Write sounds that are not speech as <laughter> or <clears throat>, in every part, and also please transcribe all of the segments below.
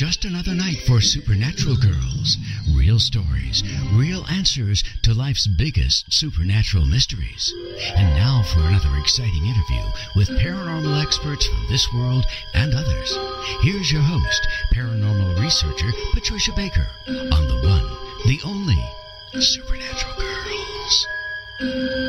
just another night for Supernatural Girlz. Real stories, real answers to life's biggest supernatural mysteries. And now for another exciting interview with paranormal experts from this world and others. Here's your host, paranormal researcher Patricia Baker, on the one, the only Supernatural Girlz.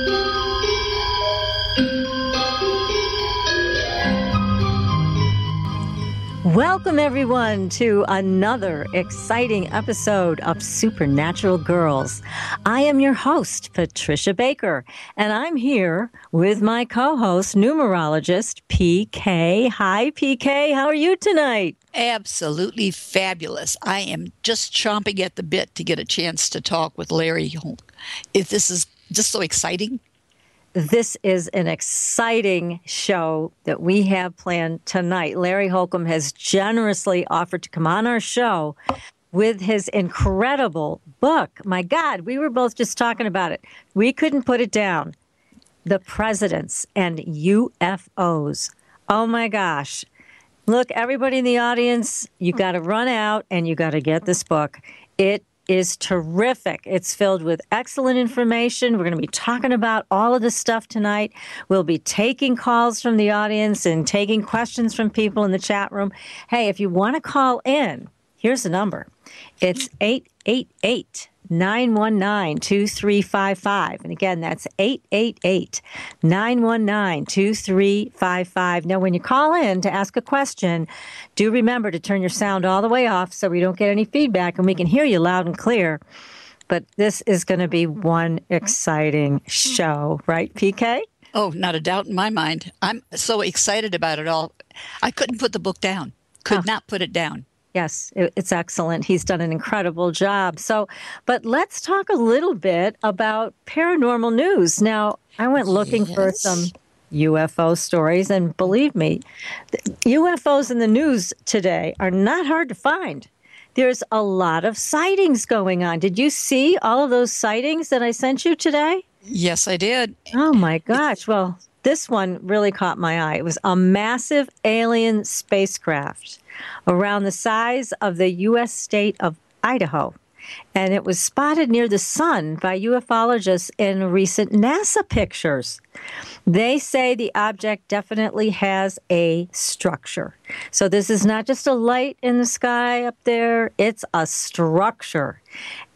Welcome, everyone, to another exciting episode of Supernatural Girlz. I am your host, Patricia Baker, and I'm here with my co host, numerologist PK. Hi, PK. How are you tonight? Absolutely fabulous. I am just chomping at the bit to get a chance to talk with Larry. If this is just so exciting this is an exciting show that we have planned tonight. Larry Holcombe has generously offered to come on our show with his incredible book. My God, we were both just talking about it. We couldn't put it down. The Presidents and UFOs. Oh my gosh. Look, everybody in the audience, you got to run out and you got to get this book. It is terrific. It's filled with excellent information. We're going to be talking about all of this stuff tonight. We'll be taking calls from the audience and taking questions from people in the chat room. Hey, if you want to call in, here's the number it's 888 919 2355. And again, that's 888 919 2355. Now, when you call in to ask a question, do remember to turn your sound all the way off so we don't get any feedback and we can hear you loud and clear. But this is going to be one exciting show, right, PK? Oh, not a doubt in my mind. I'm so excited about it all. I couldn't put the book down, could oh. not put it down. Yes, it's excellent. He's done an incredible job. So, but let's talk a little bit about paranormal news. Now, I went looking yes. for some UFO stories, and believe me, UFOs in the news today are not hard to find. There's a lot of sightings going on. Did you see all of those sightings that I sent you today? Yes, I did. Oh my gosh. Well, this one really caught my eye. It was a massive alien spacecraft around the size of the U.S. state of Idaho. And it was spotted near the sun by ufologists in recent NASA pictures. They say the object definitely has a structure. So, this is not just a light in the sky up there, it's a structure.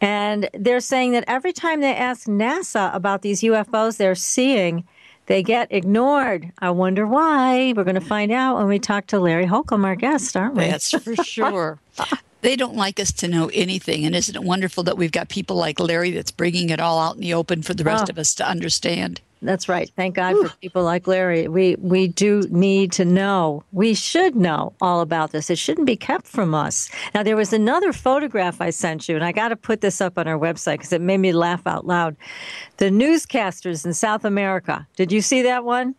And they're saying that every time they ask NASA about these UFOs they're seeing, they get ignored. I wonder why. We're going to find out when we talk to Larry Holcombe, our guest, aren't we? That's for sure. <laughs> they don't like us to know anything. And isn't it wonderful that we've got people like Larry that's bringing it all out in the open for the rest oh. of us to understand? That's right. Thank God for people like Larry. We we do need to know. We should know all about this. It shouldn't be kept from us. Now there was another photograph I sent you, and I got to put this up on our website because it made me laugh out loud. The newscasters in South America. Did you see that one?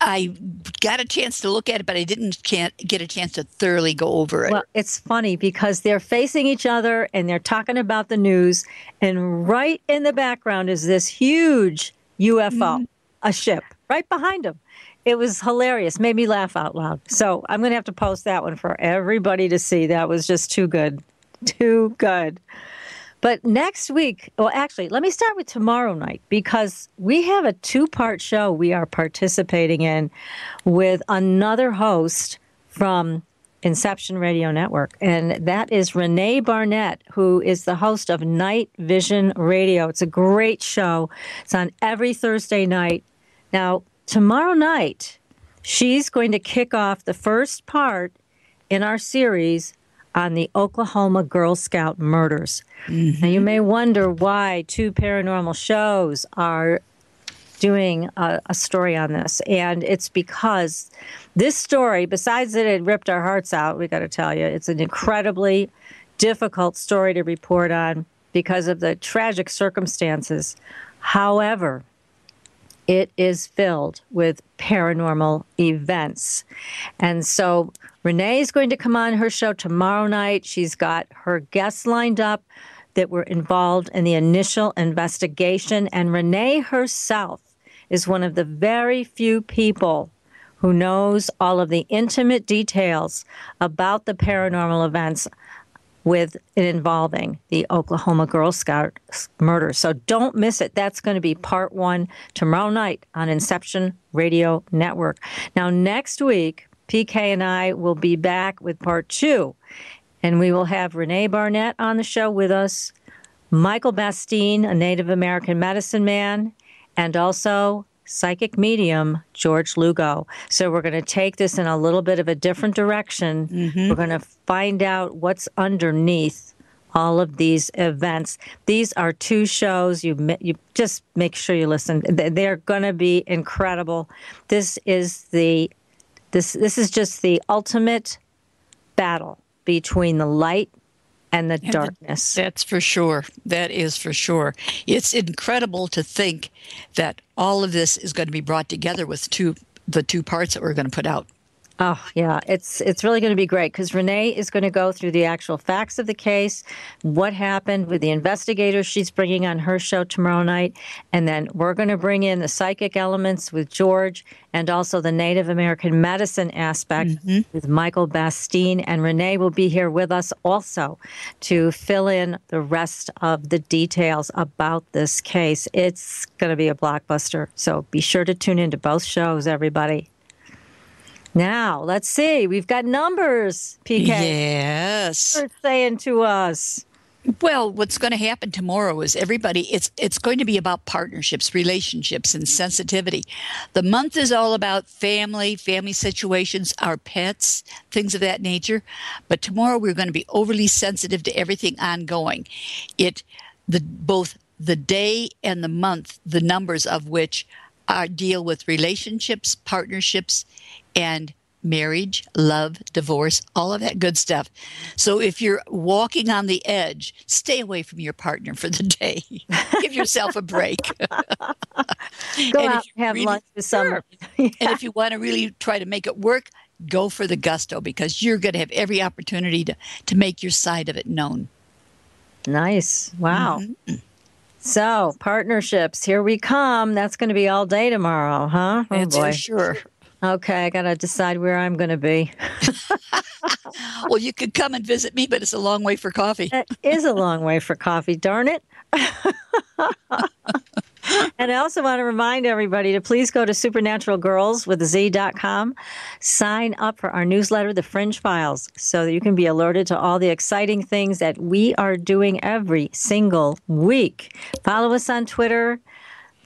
I got a chance to look at it, but I didn't can't get a chance to thoroughly go over it. Well, it's funny because they're facing each other and they're talking about the news, and right in the background is this huge UFO, mm-hmm. a ship right behind them. It was hilarious, made me laugh out loud. So I'm going to have to post that one for everybody to see. That was just too good. Too good. But next week, well, actually, let me start with tomorrow night because we have a two part show we are participating in with another host from Inception Radio Network. And that is Renee Barnett, who is the host of Night Vision Radio. It's a great show. It's on every Thursday night. Now, tomorrow night, she's going to kick off the first part in our series on the Oklahoma Girl Scout murders. Mm-hmm. Now, you may wonder why two paranormal shows are doing a, a, story on this. And it's because this story, besides that it ripped our hearts out, we got to tell you, it's an incredibly difficult story to report on because of the tragic circumstances. However, it is filled with paranormal events. And so Renee is going to come on her show tomorrow night. She's got her guests lined up that were involved in the initial investigation. And Renee herself is one of the very few people who knows all of the intimate details about the paranormal events with involving the Oklahoma Girl Scout murder. So don't miss it. That's going to be part one tomorrow night on Inception Radio Network. Now, next week, PK and I will be back with part two, and we will have Renee Barnett on the show with us, Michael Bastine, a Native American medicine man, and also psychic medium George Lugo. So we're going to take this in a little bit of a different direction. Mm-hmm. We're going to find out what's underneath all of these events. These are two shows. You you just make sure you listen. They're going to be incredible. This is the this this is just the ultimate battle between the light and the darkness. That's for sure. That is for sure. It's incredible to think that all of this is going to be brought together with two the two parts that we're going to put out. Oh yeah, it's it's really going to be great because Renee is going to go through the actual facts of the case, what happened with the investigators she's bringing on her show tomorrow night, and then we're going to bring in the psychic elements with George and also the Native American medicine aspect mm-hmm. with Michael Bastine, and Renee will be here with us also to fill in the rest of the details about this case. It's going to be a blockbuster, so be sure to tune into both shows, everybody. Now, let's see. We've got numbers, PK. Yes. They're saying to us. Well, what's going to happen tomorrow is everybody it's it's going to be about partnerships, relationships and sensitivity. The month is all about family, family situations, our pets, things of that nature. But tomorrow we're going to be overly sensitive to everything ongoing. It the both the day and the month, the numbers of which are, deal with relationships, partnerships, and marriage, love, divorce, all of that good stuff. So if you're walking on the edge, stay away from your partner for the day. <laughs> Give yourself a break. <laughs> Go and out and have really, lunch with someone. yeah. And if you want to really try to make it work, go for the gusto because you're going to have every opportunity to, to make your side of it known. Nice. Wow. Mm-hmm. So, partnerships, here we come. That's going to be all day tomorrow, huh? Oh, That's boy. for sure. Okay, I got to decide where I'm going to be. <laughs> well, you could come and visit me, but it's a long way for coffee. It is a long way for coffee, darn it. <laughs> and I also want to remind everybody to please go to supernaturalgirls with Z.com, sign up for our newsletter, The Fringe Files, so that you can be alerted to all the exciting things that we are doing every single week. Follow us on Twitter.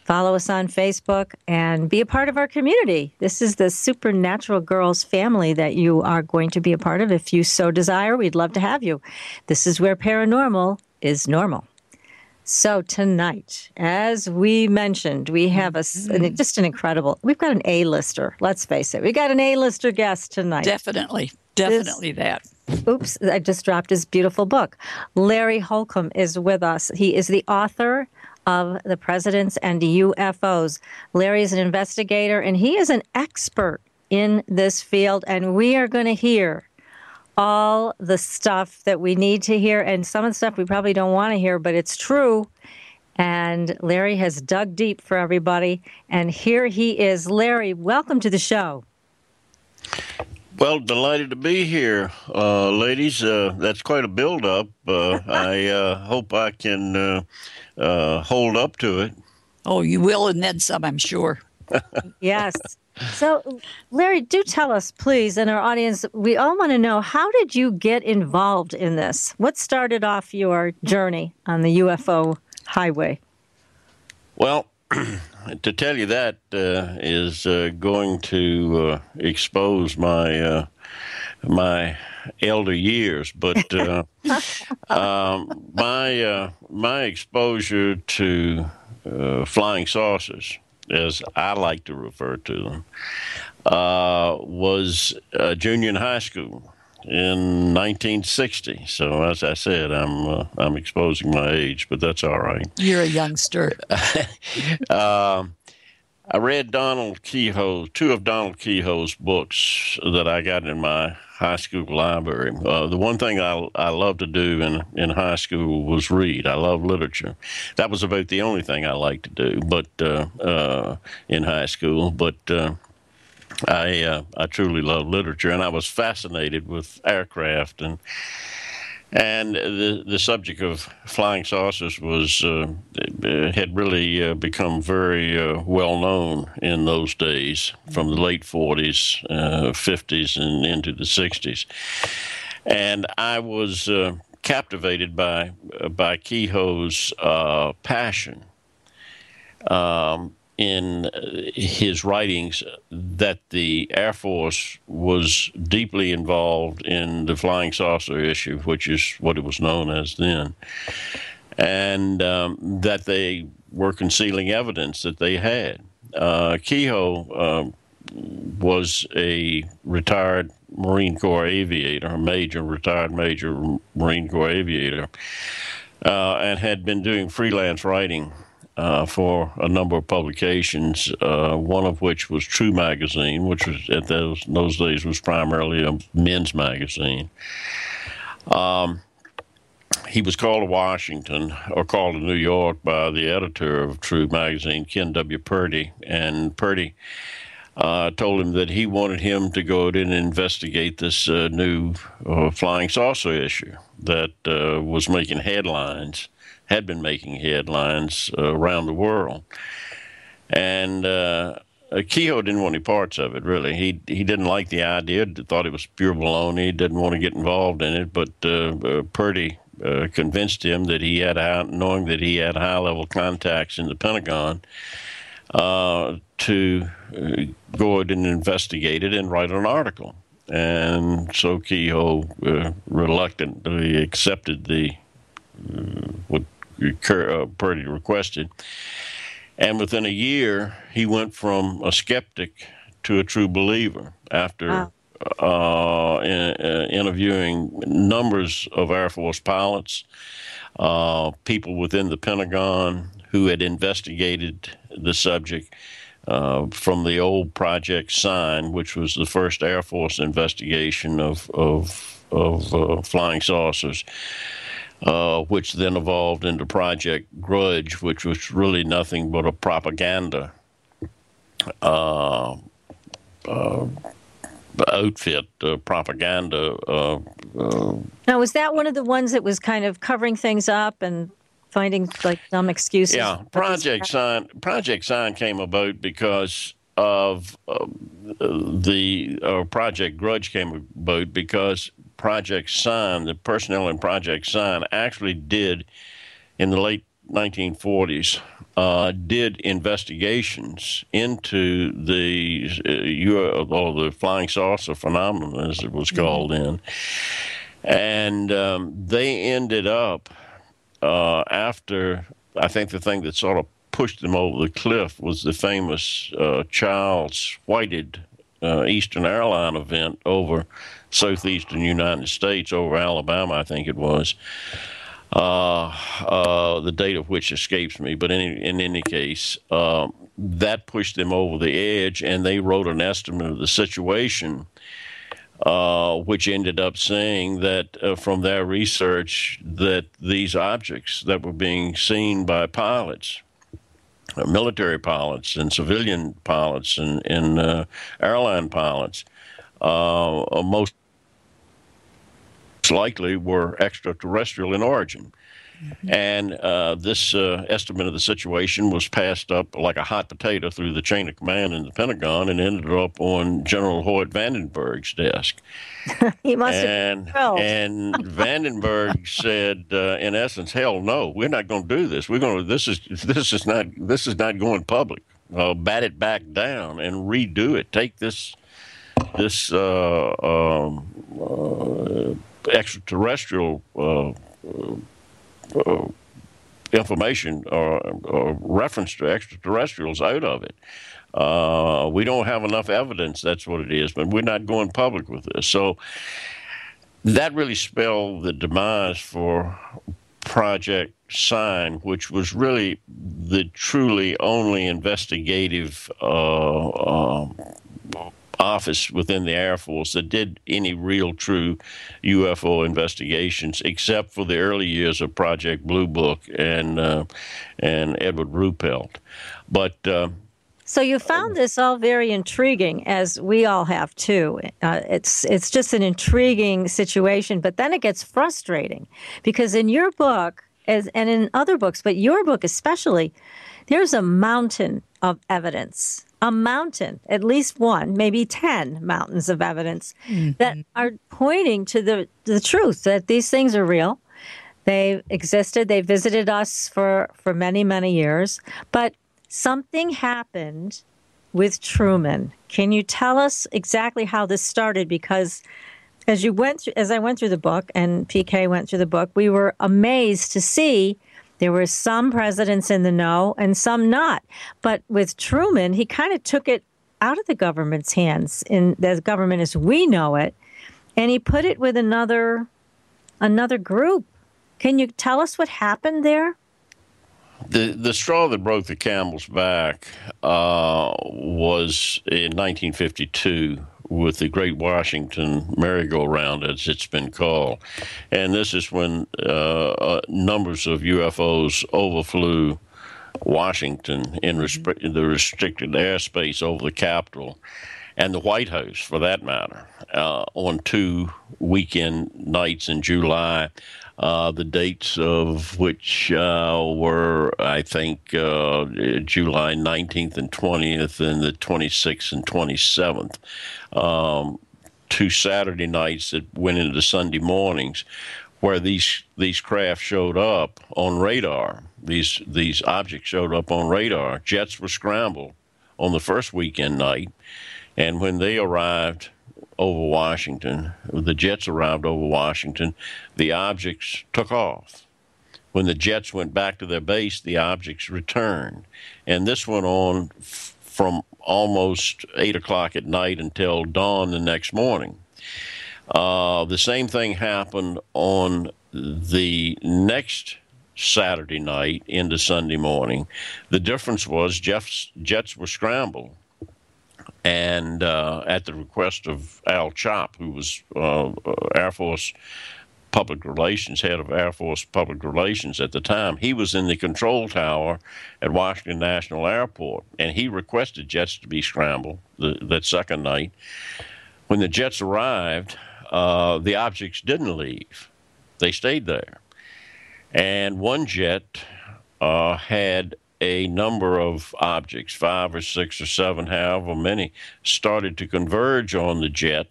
Follow us on Facebook and be a part of our community. This is the Supernatural Girlz family that you are going to be a part of. If you so desire, we'd love to have you. This is where paranormal is normal. So tonight, as we mentioned, we have a mm-hmm. just an incredible. We've got an A-lister. Let's face it, we got an A-lister guest tonight. Definitely, definitely this, that. Oops, I just dropped his beautiful book. Larry Holcombe is with us. He is the author of the presidents and UFOs. Larry is an investigator and he is an expert in this field, and we are going to hear all the stuff that we need to hear, and some of the stuff we probably don't want to hear, but it's true. And Larry has dug deep for everybody. And here he is. Larry, welcome to the show. Well, delighted to be here, uh, ladies. Uh, that's quite a build-up. Uh, <laughs> I uh, hope I can uh, uh, hold up to it. Oh, you will, and then some, I'm sure. yes. So, Larry, do tell us, please, and our audience, we all want to know how did you get involved in this? What started off your journey on the UFO highway? Well, <clears throat> to tell you that uh, is uh, going to uh, expose my uh, my elder years, but uh, <laughs> um, my uh, my exposure to flying saucers as I like to refer to them, uh, was uh, junior in high school in 1960. So as I said, I'm uh, I'm exposing my age, but that's all right. You're a youngster. <laughs> Um, I read Donald Keyhoe, two of Donald Keyhoe's books that I got in my high school library. Uh, the one thing I, I loved to do in, in high school was read. I love literature. That was about the only thing I liked to do, but uh, uh, in high school. But uh, I uh, I truly love literature, and I was fascinated with aircraft and and the the subject of flying saucers was uh, had really uh, become very uh, well known in those days, from the late 40s, 50s, uh, and into the 60s. And I was uh, captivated by by Keyhoe's uh, passion. Um, in his writings that the Air Force was deeply involved in the flying saucer issue, which is what it was known as then, and um, that they were concealing evidence that they had. Uh, Keyhoe uh, was a retired Marine Corps aviator, a major, retired major Marine Corps aviator, uh, and had been doing freelance writing uh, for a number of publications, uh, one of which was True Magazine, which was at those, those days was primarily a men's magazine. Um, he was called to Washington or called to New York by the editor of True Magazine, Ken W. Purdy, and Purdy uh, told him that he wanted him to go out and investigate this uh, new uh, flying saucer issue that uh, was making headlines had been making headlines uh, around the world. And uh, Keyhoe didn't want any parts of it, really. He he didn't like the idea, thought it was pure baloney, didn't want to get involved in it. But uh, uh Purdy uh, convinced him that he had, knowing that he had high level contacts in the Pentagon, uh, to go ahead and investigate it and write an article. And so Keyhoe reluctantly accepted the what uh, Purdy requested. And within a year, he went from a skeptic to a true believer after wow. uh, in, uh, interviewing numbers of Air Force pilots, uh, people within the Pentagon who had investigated the subject. Uh, from the old Project Sign, which was the first Air Force investigation of of, of uh, flying saucers, uh, which then evolved into Project Grudge, which was really nothing but a propaganda uh, uh, outfit, uh, propaganda. Uh, uh, now, was that one of the ones that was kind of covering things up and finding like some excuses? Yeah, Project Sign. Project Sign came about because of the Project Grudge came about because Project Sign, the personnel in Project Sign, actually did in the late 1940s uh, did investigations into the uh, or the flying saucer phenomenon, as it was mm-hmm. called mm-hmm. in, and um, they ended up uh, after I think the thing that sort of pushed them over the cliff was the famous uh, Chiles Whitted uh, Eastern Airline event over southeastern United States over Alabama, I think it was. Uh, uh, the date of which escapes me, but in, in any case, uh, that pushed them over the edge, and they wrote an estimate of the situation, uh, which ended up saying that uh, from their research that these objects that were being seen by pilots uh, military pilots and civilian pilots and, and uh, airline pilots uh, most likely were extraterrestrial in origin. Mm-hmm. And uh, this uh, estimate of the situation was passed up like a hot potato through the chain of command in the Pentagon and ended up on General Hoyt Vandenberg's desk. <laughs> he must and, have And <laughs> Vandenberg said, uh, in essence, "Hell no, we're not going to do this. We're going to. This is this is not this is not going public. Uh, bat it back down and redo it. Take this this uh, um, uh, extraterrestrial uh, uh, information or, or, reference to extraterrestrials out of it. Uh, we don't have enough evidence. That's what it is. But we're not going public with this. So that really spelled the demise for Project Sign, which was really the truly only investigative uh, um, office within the Air Force that did any real true UFO investigations, except for the early years of Project Blue Book and uh, and Edward Ruppelt. But uh, So you found this all very intriguing, as we all have too. Uh, it's it's just an intriguing situation, but then it gets frustrating because in your book, as and in other books, but your book especially, there's a mountain of evidence, a mountain, at least one, maybe ten mountains of evidence mm-hmm. that are pointing to the the truth that these things are real. They existed. They visited us for for many many years, but something happened with Truman. Can you tell us exactly how this started? Because as you went through, as I went through the book and PK went through the book, we were amazed to see there were some presidents in the know and some not. But with Truman, he kind of took it out of the government's hands in the government as we know it, and he put it with another another group. Can you tell us what happened there? The the straw that broke the camel's back uh, was in 1952 with the Great Washington Merry-Go-Round, as it's been called, and this is when uh, uh, numbers of UFOs overflew Washington in, resp- in the restricted airspace over the Capitol and the White House, for that matter, uh, on two weekend nights in July uh, the dates of which uh, were, I think, uh, July 19th and 20th, and the 26th and 27th. Um, two Saturday nights that went into Sunday mornings, where these these craft showed up on radar. These these objects showed up on radar. Jets were scrambled on the first weekend night, and when they arrived over Washington, the jets arrived over Washington, the objects took off. When the jets went back to their base, the objects returned. And this went on f- from almost 8 o'clock at night until dawn the next morning. Uh, the same thing happened on the next Saturday night into Sunday morning. The difference was Jeff's jets were scrambled and uh, at the request of Al Chop, who was uh, Air Force public relations, head of Air Force public relations at the time, he was in the control tower at Washington National Airport, and he requested jets to be scrambled the, that second night. When the jets arrived, uh, the objects didn't leave; they stayed there, and one jet uh, had a number of objects, five or six or seven, however many, started to converge on the jet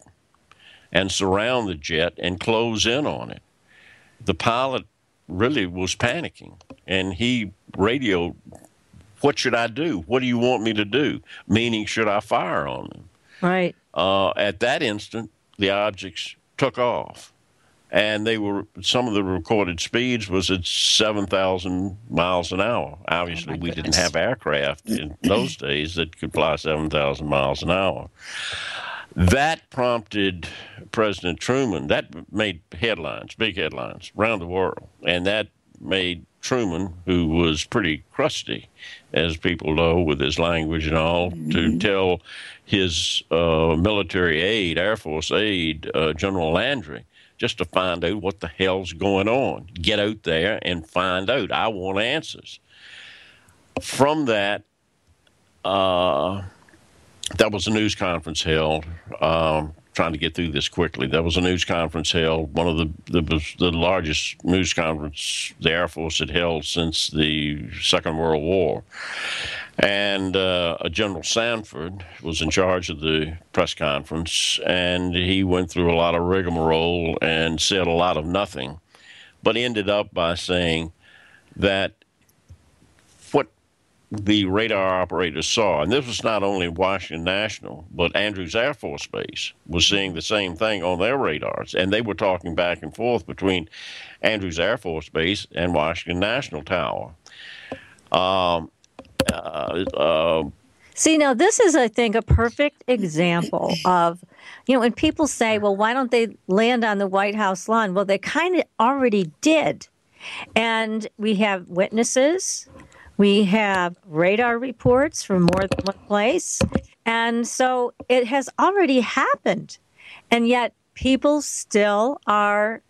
and surround the jet and close in on it. The pilot really was panicking and he radioed, What should I do? What do you want me to do? Meaning, should I fire on them? Right. Uh, at that instant, the objects took off and they were some of the recorded speeds was at 7,000 miles an hour. Obviously, oh we didn't have aircraft in those days that could fly 7,000 miles an hour. That prompted President Truman, that made headlines, big headlines around the world. And that made Truman, who was pretty crusty, as people know, with his language and all, mm-hmm. to tell his uh, military aide, Air Force aide, uh, General Landry, just to find out what the hell's going on. Get out there and find out. I want answers. From that, uh, that was a news conference held. Um, trying to get through this quickly. There was a news conference held, one of the the, the largest news conference the Air Force had held since the Second World War, and uh, General Samford was in charge of the press conference, and he went through a lot of rigmarole and said a lot of nothing, but ended up by saying that the radar operators saw, and this was not only Washington National, but Andrews Air Force Base was seeing the same thing on their radars, and they were talking back and forth between Andrews Air Force Base and Washington National Tower. Um, uh, uh, See, now this is, I think, a perfect example of, you know, when people say, well, why don't they land on the White House lawn? Well, they kind of already did. And we have witnesses, we have radar reports from more than one place. And so it has already happened. And yet people still are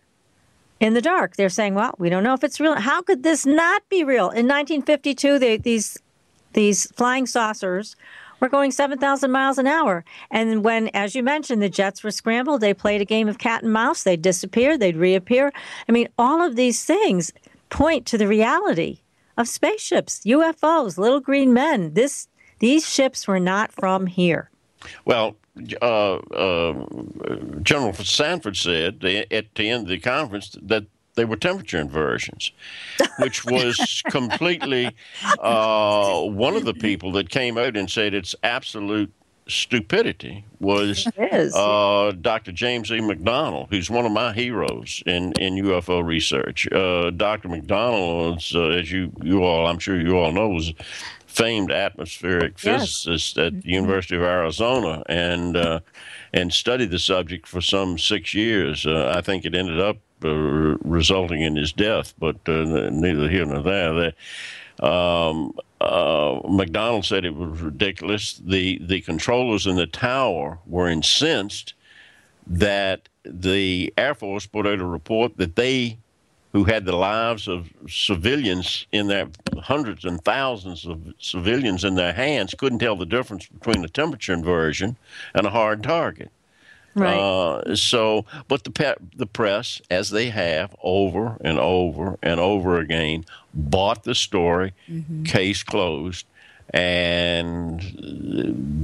in the dark. They're saying, well, we don't know if it's real. How could this not be real? In 1952, they, these these flying saucers were going 7,000 miles an hour. And when, as you mentioned, the jets were scrambled, they played a game of cat and mouse. They'd disappear, they'd reappear. I mean, all of these things point to the reality of spaceships, UFOs, little green men. This, these ships were not from here. Well, uh, uh, General Samford said at the end of the conference that they were temperature inversions, which was <laughs> completely uh, one of the people that came out and said it's absolute stupidity was uh, Dr. James E. McDonald, who's one of my heroes in, in UFO research. Uh, Dr. McDonald was, uh, as you, you all, I'm sure you all know, was famed atmospheric physicist at the University of Arizona and uh, and studied the subject for some six years. Uh, I think it ended up uh, resulting in his death, but uh, neither here nor there. Um, uh, McDonald said it was ridiculous. The the controllers in the tower were incensed that the Air Force put out a report that they who had the lives of civilians in their hundreds and thousands of civilians in their hands couldn't tell the difference between a temperature inversion and a hard target. Right. Uh, so, but the pe- the press, as they have over and over and over again, bought the story, mm-hmm. case closed, and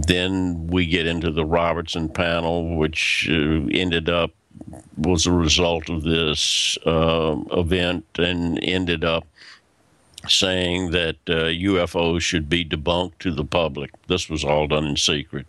then we get into the Robertson panel, which uh, ended up was a result of this uh, event and ended up saying that uh, UFOs should be debunked to the public. This was all done in secret.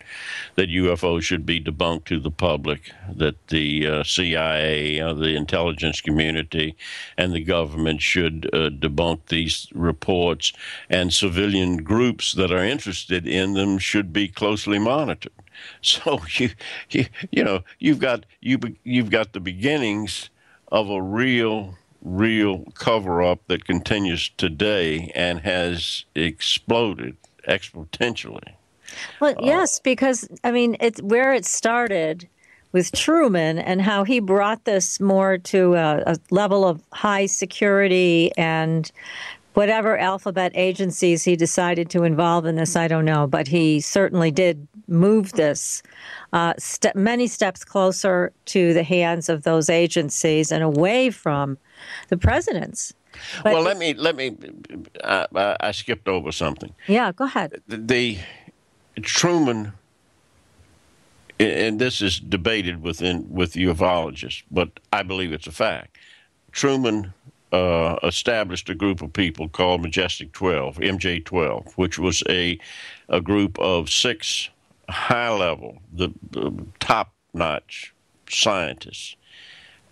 That UFOs should be debunked to the public. That the uh, CIA, uh, the intelligence community, and the government should uh, debunk these reports, and civilian groups that are interested in them should be closely monitored. <laughs> So you, you, you know, you've got you, you've got the beginnings of a real real cover up that continues today and has exploded exponentially. Well, uh, yes, because I mean, it's where it started with Truman and how he brought this more to a, a level of high security and whatever alphabet agencies he decided to involve in this, I don't know, but he certainly did move this uh, many steps closer to the hands of those agencies and away from the presidents. But well, let me let me. I, I, skipped over something. Yeah, go ahead. The, the Truman, and this is debated within with ufologists, but I believe it's a fact. Truman uh, established a group of people called Majestic 12, MJ 12, which was a a group of six high level, the, the top notch scientists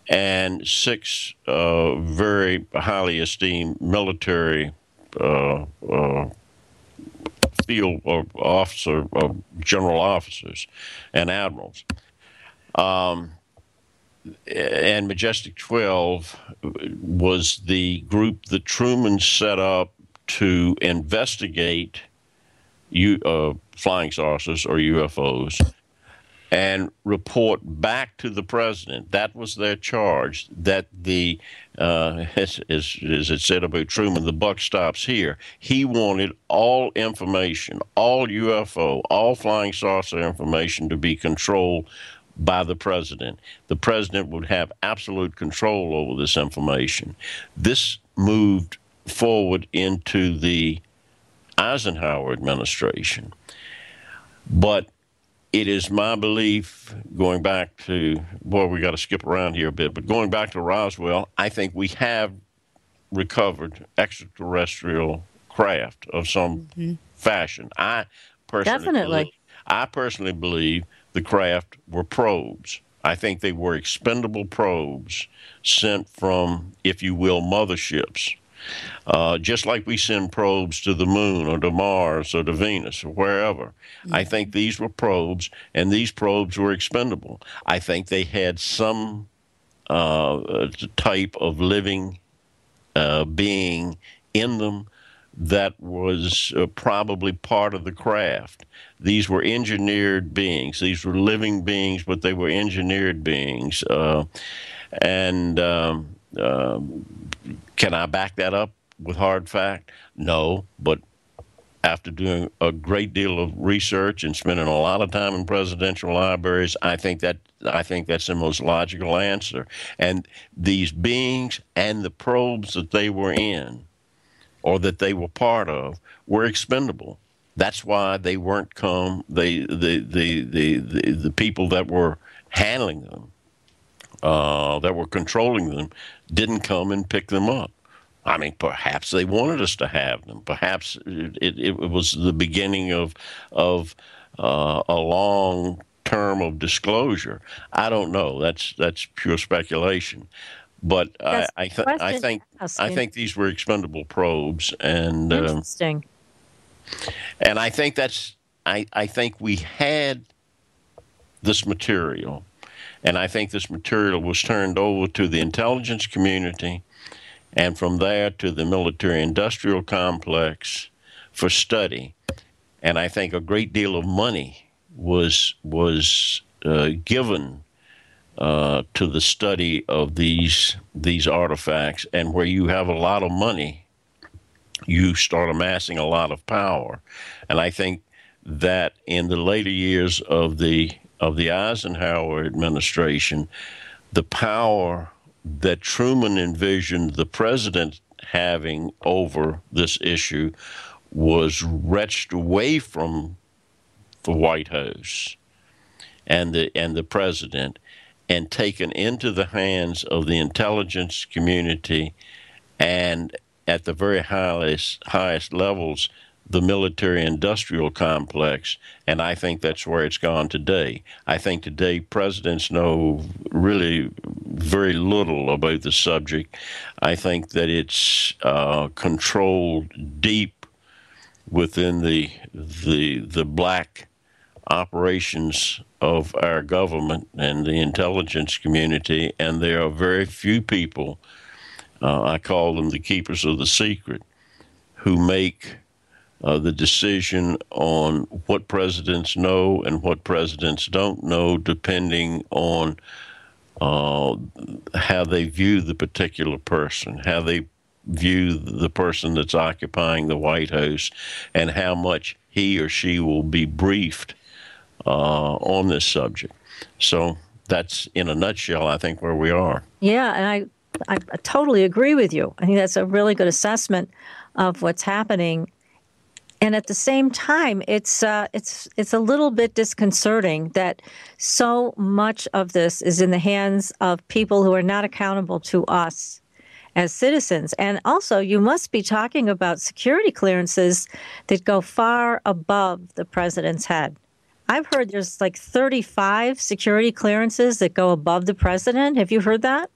and six uh, very highly esteemed military uh, uh, field officer, uh, general officers, and admirals. Um, and Majestic 12 was the group that Truman set up to investigate U, uh, flying saucers or UFOs and report back to the president. That was their charge. That the, uh, <laughs> as, as, as, it said about Truman, the buck stops here. He wanted all information, all UFO, all flying saucer information to be controlled by the president. The president would have absolute control over this information. This moved forward into the Eisenhower administration. But it is my belief, going back to, boy, we got to skip around here a bit, but going back to Roswell, I think we have recovered extraterrestrial craft of some mm-hmm. fashion. I personally Definitely. Believe, I personally believe the craft were probes. I think they were expendable probes sent from, if you will, motherships uh, just like we send probes to the moon or to Mars or to Venus or wherever. I think these were probes, and these probes were expendable. I think they had some uh, type of living uh, being in them that was uh, probably part of the craft. These were engineered beings. These were living beings, but they were engineered beings. Uh, and um, um, can I back that up with hard fact? No, but after doing a great deal of research and spending a lot of time in presidential libraries, I think that I think that's the most logical answer. And these beings and the probes that they were in, or that they were part of, were expendable. That's why they weren't come. They the the the the, the people that were handling them, uh, that were controlling them, didn't come and pick them up. I mean, perhaps they wanted us to have them. Perhaps it, it, it was the beginning of of uh, a long term of disclosure. I don't know. That's that's pure speculation. But I, I, th- I, think I think these were expendable probes, and um, interesting. Um, and I think that's I, I think we had this material, and I think this material was turned over to the intelligence community and from there to the military industrial complex for study. And I think a great deal of money was was uh, given uh, to the study of these these artifacts. And where you have a lot of money, you start amassing a lot of power. And I think that in the later years of the of the Eisenhower administration, the power that Truman envisioned the president having over this issue was wrenched away from the White House and the and the president and taken into the hands of the intelligence community and at the very highest highest levels the military industrial complex, and I think that's where it's gone today. I think today presidents know really very little about the subject. I think that it's uh, controlled deep within the the the black operations of our government and the intelligence community, and there are very few people. Uh, I call them the keepers of the secret, who make uh, the decision on what presidents know and what presidents don't know, depending on uh, how they view the particular person, how they view the person that's occupying the White House, and how much he or she will be briefed uh, on this subject. So that's, in a nutshell, I think where we are. Yeah, and I I totally agree with you. I think that's a really good assessment of what's happening and at the same time, it's uh, it's it's a little bit disconcerting that so much of this is in the hands of people who are not accountable to us as citizens. And also, you must be talking about security clearances that go far above the president's head. I've heard there's like 35 security clearances that go above the president. Have you heard that?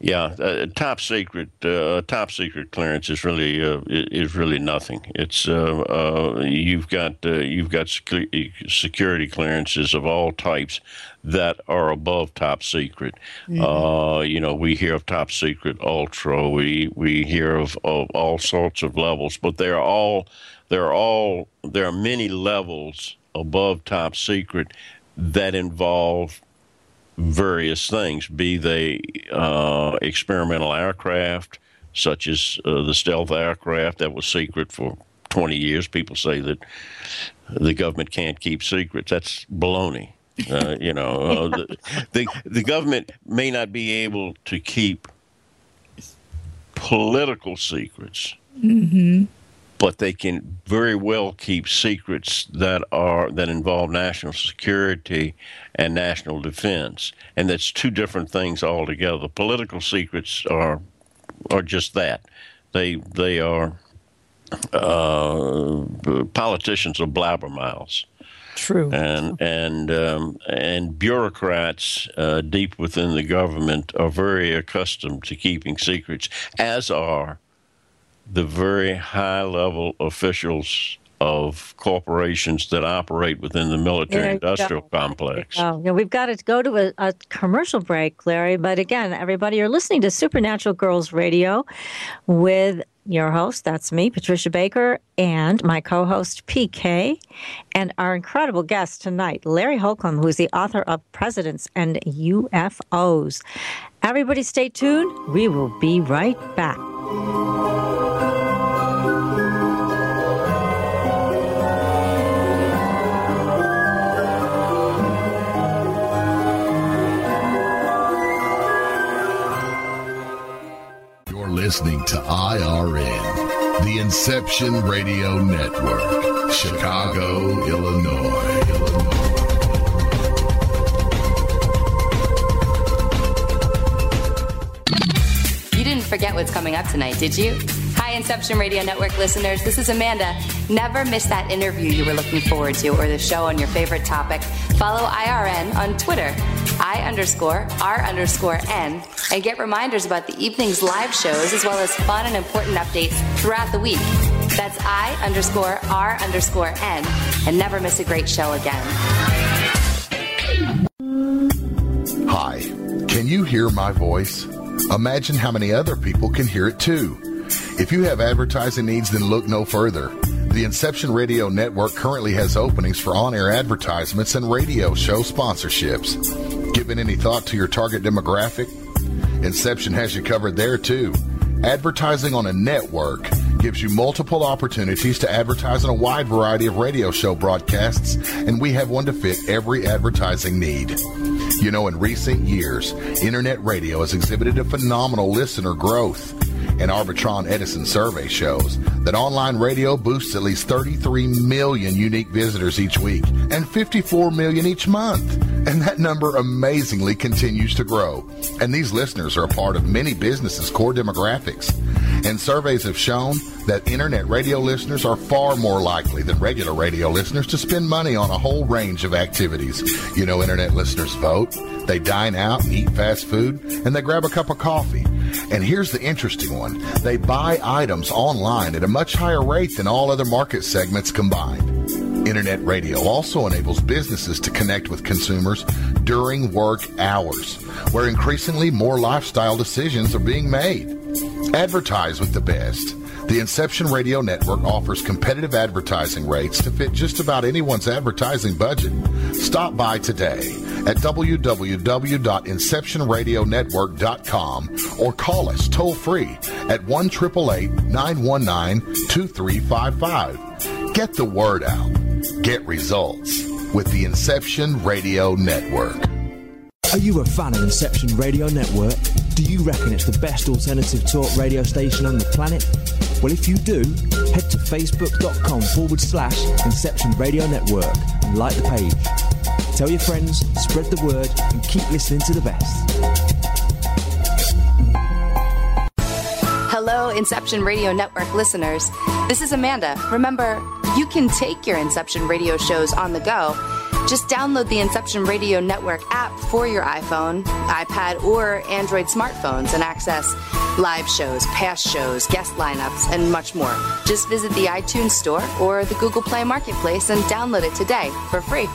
Yeah, uh, top secret, uh, top secret clearance is really uh, is really nothing. It's uh, uh, you've got uh, you've got security clearances of all types that are above top secret. Mm-hmm. you know, we hear of top secret, ultra. We we hear of, of all sorts of levels, but they're all they're all there are many levels above top secret that involve various things, be they uh, experimental aircraft, such as uh, the stealth aircraft that was secret for 20 years. People say that the government can't keep secrets. That's baloney. Uh, you know, uh, the, the, the government may not be able to keep political secrets. Mm-hmm but they can very well keep secrets that are that involve national security and national defense, and that's two different things altogether. Political secrets are are just that. They they are uh, politicians are blabbermouths. True. And and um, and bureaucrats uh, deep within the government are very accustomed to keeping secrets, as are the very high level officials of corporations that operate within the military industrial complex. Oh, we've got to go to a, a, commercial break, Larry. But again, everybody, you're listening to Supernatural Girlz Radio with your host, that's me, Patricia Baker, and my co host, PK, and our incredible guest tonight, Larry Holcombe, who's the author of Presidents and UFOs. Everybody, stay tuned. We will be right back. Listening to IRN, the Inception Radio Network, Chicago, Illinois. You didn't forget what's coming up tonight, did you? Inception Radio Network listeners. This is Amanda. Never miss that interview you were looking forward to or the show on your favorite topic. Follow IRN on Twitter, I underscore R underscore N, and get reminders about the evening's live shows as well as fun and important updates throughout the week. That's I underscore R underscore N, and never miss a great show again. Hi, can you hear my voice? Imagine how many other people can hear it too. If you have advertising needs, then look no further. The Inception Radio Network currently has openings for on air advertisements and radio show sponsorships. Given any thought to your target demographic? Inception has you covered there too. Advertising on a network gives you multiple opportunities to advertise on a wide variety of radio show broadcasts, and we have one to fit every advertising need. You know, in recent years, internet radio has exhibited a phenomenal listener growth. An Arbitron Edison survey shows that online radio boosts at least 33 million unique visitors each week and 54 million each month. And that number amazingly continues to grow. And these listeners are a part of many businesses' core demographics. And surveys have shown that internet radio listeners are far more likely than regular radio listeners to spend money on a whole range of activities. You know, internet listeners vote, they dine out and eat fast food, and they grab a cup of coffee. And here's the interesting one they buy items online at a much higher rate than all other market segments combined. Internet radio also enables businesses to connect with consumers during work hours, where increasingly more lifestyle decisions are being made. Advertise with the best. The Inception Radio Network offers competitive advertising rates to fit just about anyone's advertising budget. Stop by today at www.inceptionradionetwork.com or call us toll free at 1 919 2355. Get the word out. Get results with the Inception Radio Network. Are you a fan of Inception Radio Network? Do you reckon it's the best alternative talk radio station on the planet? Well, if you do, head to facebook.com forward slash Inception Radio Network and like the page. Tell your friends, spread the word, and keep listening to the best. Hello, Inception Radio Network listeners. This is Amanda. Remember, you can take your Inception radio shows on the go. Just download the Inception Radio Network app for your iPhone, iPad, or Android smartphones and access live shows, past shows, guest lineups, and much more. Just visit the iTunes Store or the Google Play Marketplace and download it today for free.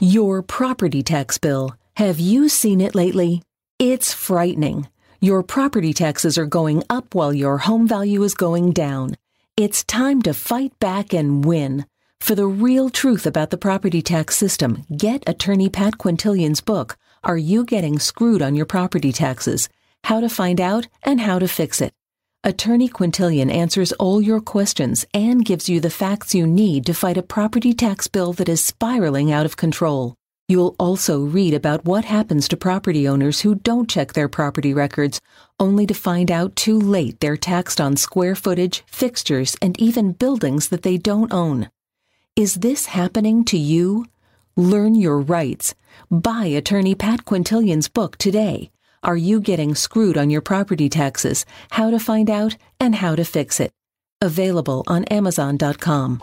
Your property tax bill. Have you seen it lately? It's frightening. Your property taxes are going up while your home value is going down. It's time to fight back and win. For the real truth about the property tax system, get attorney Pat Quintilian's book, Are You Getting Screwed on Your Property Taxes? How to Find Out and How to Fix It. Attorney Quintilian answers all your questions and gives you the facts you need to fight a property tax bill that is spiraling out of control. You'll also read about what happens to property owners who don't check their property records, only to find out too late they're taxed on square footage, fixtures, and even buildings that they don't own. Is this happening to you? Learn your rights. Buy attorney Pat Quintilian's book today. Are you getting screwed on your property taxes? How to find out and how to fix it. Available on Amazon.com.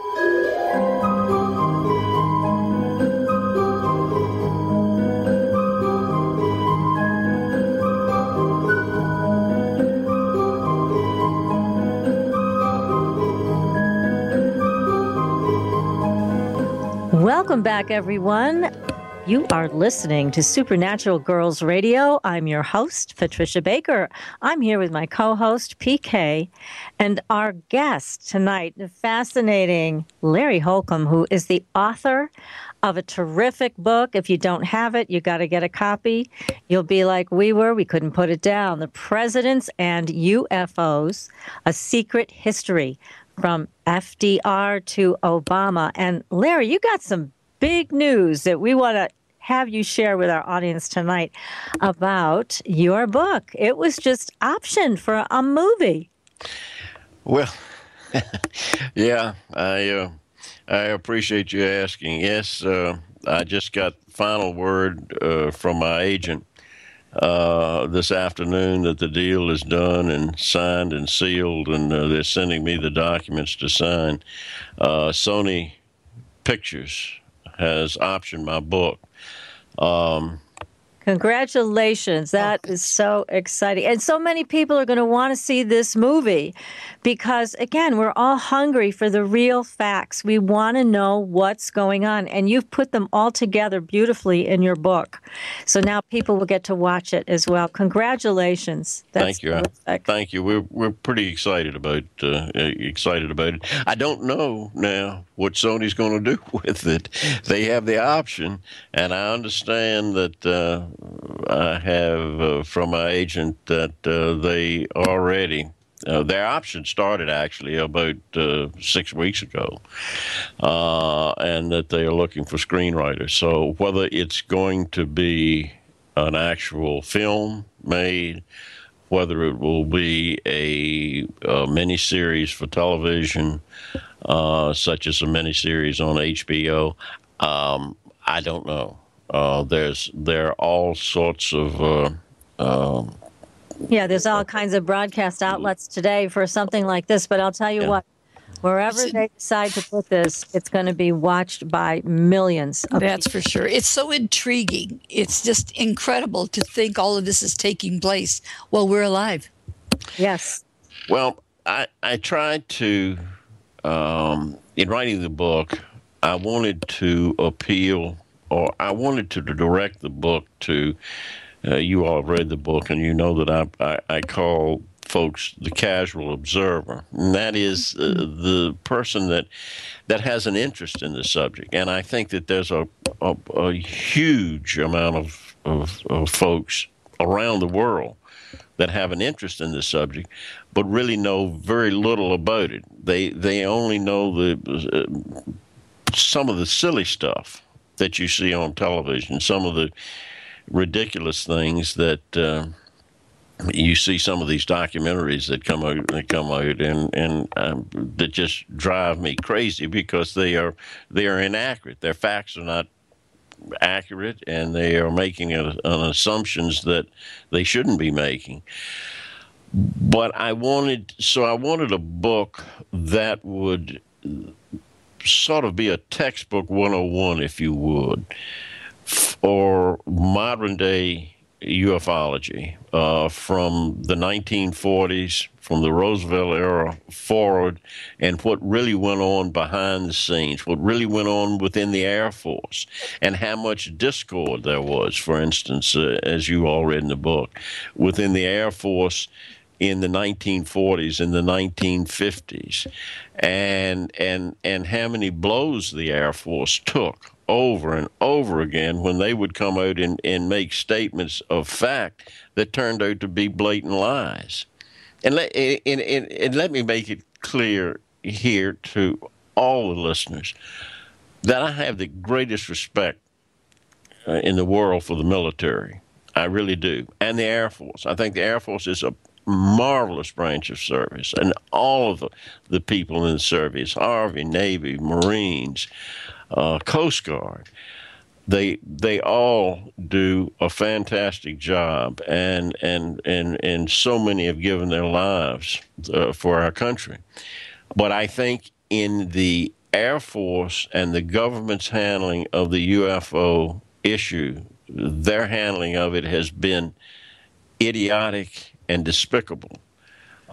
Welcome back, everyone. You are listening to Supernatural Girlz Radio. I'm your host, Patricia Baker. I'm here with my co host, PK, and our guest tonight, the fascinating Larry Holcombe, who is the author of a terrific book. If you don't have it, you got to get a copy. You'll be like we were, we couldn't put it down. The Presidents and UFOs A Secret History from FDR to Obama. And Larry, you got some big news that we want to have you share with our audience tonight about your book. It was just optioned for a movie. Well, <laughs> yeah, I uh, I appreciate you asking. Yes, uh, I just got final word uh, from my agent uh, this afternoon that the deal is done and signed and sealed, and uh, they're sending me the documents to sign. Uh, Sony Pictures has optioned my book. Um, Congratulations. That is so exciting. And so many people are going to want to see this movie because, again, we're all hungry for the real facts. We want to know what's going on. And you've put them all together beautifully in your book. So now people will get to watch it as well. Congratulations. That's Thank you. Terrific. Thank you. We're, we're pretty excited about, uh, excited about it. I don't know now what Sony's going to do <laughs> with it. They have the option, and I understand that uh, I have uh, from my agent that uh, they already. Uh, their option started actually about uh, six weeks ago, uh, and that they are looking for screenwriters. So whether it's going to be an actual film made, whether it will be a, a miniseries for television, uh, such as a miniseries on HBO. Um, I don't know. Uh, there's there are all sorts of. Yeah, there's all kinds of broadcast outlets today for something like this. But I'll tell you yeah. what, wherever they decide to put this, it's going to be watched by millions. That's people. for sure. It's so intriguing. It's just incredible to think all of this is taking place while we're alive. Yes. Well, I I tried to um, in writing the book, I wanted to appeal, or I wanted to direct the book to. Uh, you all read the book, and you know that I, I, I call folks the casual observer, and that is uh, the person that that has an interest in the subject. And I think that there's a a, a huge amount of, of, of folks around the world that have an interest in this subject, but really know very little about it. They they only know the uh, some of the silly stuff that you see on television, some of the ridiculous things that. Uh, you see some of these documentaries that come out that come out and and um, that just drive me crazy because they are they are inaccurate. Their facts are not accurate and they are making a, an assumptions that they shouldn't be making. But I wanted, so I wanted a book that would sort of be a textbook 101, if you would, for modern day ufology uh, from the 1940s, from the Roosevelt era forward, and what really went on behind the scenes, what really went on within the Air Force, and how much discord there was, for instance, uh, as you all read in the book, within the Air Force in the 1940s in the 1950s and and and how many blows the air force took over and over again when they would come out and, and make statements of fact that turned out to be blatant lies. And let, and, and, and let me make it clear here to all the listeners that I have the greatest respect uh, in the world for the military. I really do. And the Air Force. I think the Air Force is a marvelous branch of service. And all of the, the people in the service Army, Navy, Marines, uh, Coast Guard. They they all do a fantastic job, and and and and so many have given their lives uh, for our country. But I think in the Air Force and the government's handling of the UFO issue, their handling of it has been idiotic and despicable.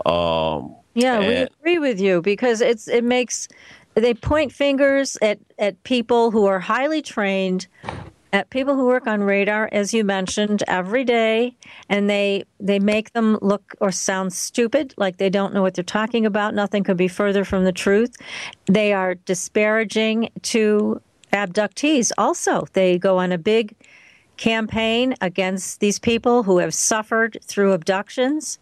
Um, yeah, we agree with you because it's it makes they point fingers at, at people who are highly trained, at people who work on radar, as you mentioned, every day, and they they make them look or sound stupid, like they don't know what they're talking about. Nothing could be further from the truth. They are disparaging to abductees. Also, they go on a big campaign against these people who have suffered through abductions,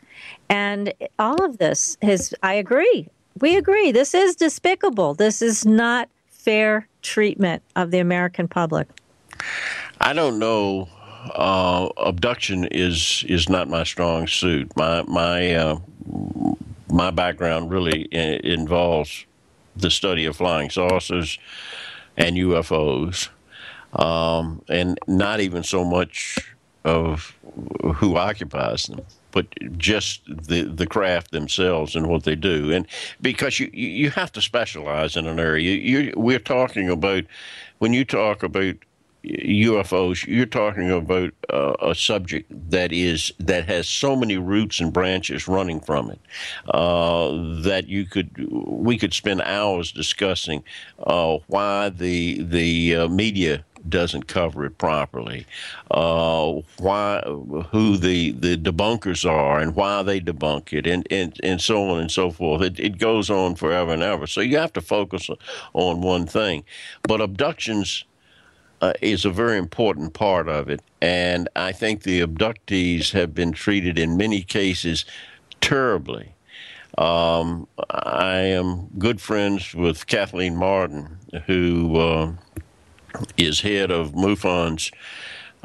and all of this is. I agree we agree. This is despicable. This is not fair treatment of the American public. I don't know. Uh, abduction is is not my strong suit. My my uh, my background really involves the study of flying saucers and UFOs, um, and not even so much of who occupies them, but just the the craft themselves and what they do. And because you you have to specialize in an area. You, we're talking about when you talk about UFOs, you're talking about uh, a subject that is that has so many roots and branches running from it uh, that you could we could spend hours discussing uh, why the the uh, media doesn't cover it properly, uh, why who the, the debunkers are and why they debunk it, and, and, and so on and so forth. It, it goes on forever and ever. So you have to focus on one thing. But abductions uh, is a very important part of it. And I think the abductees have been treated in many cases terribly. Um, I am good friends with Kathleen Marden, who uh, is head of MUFON's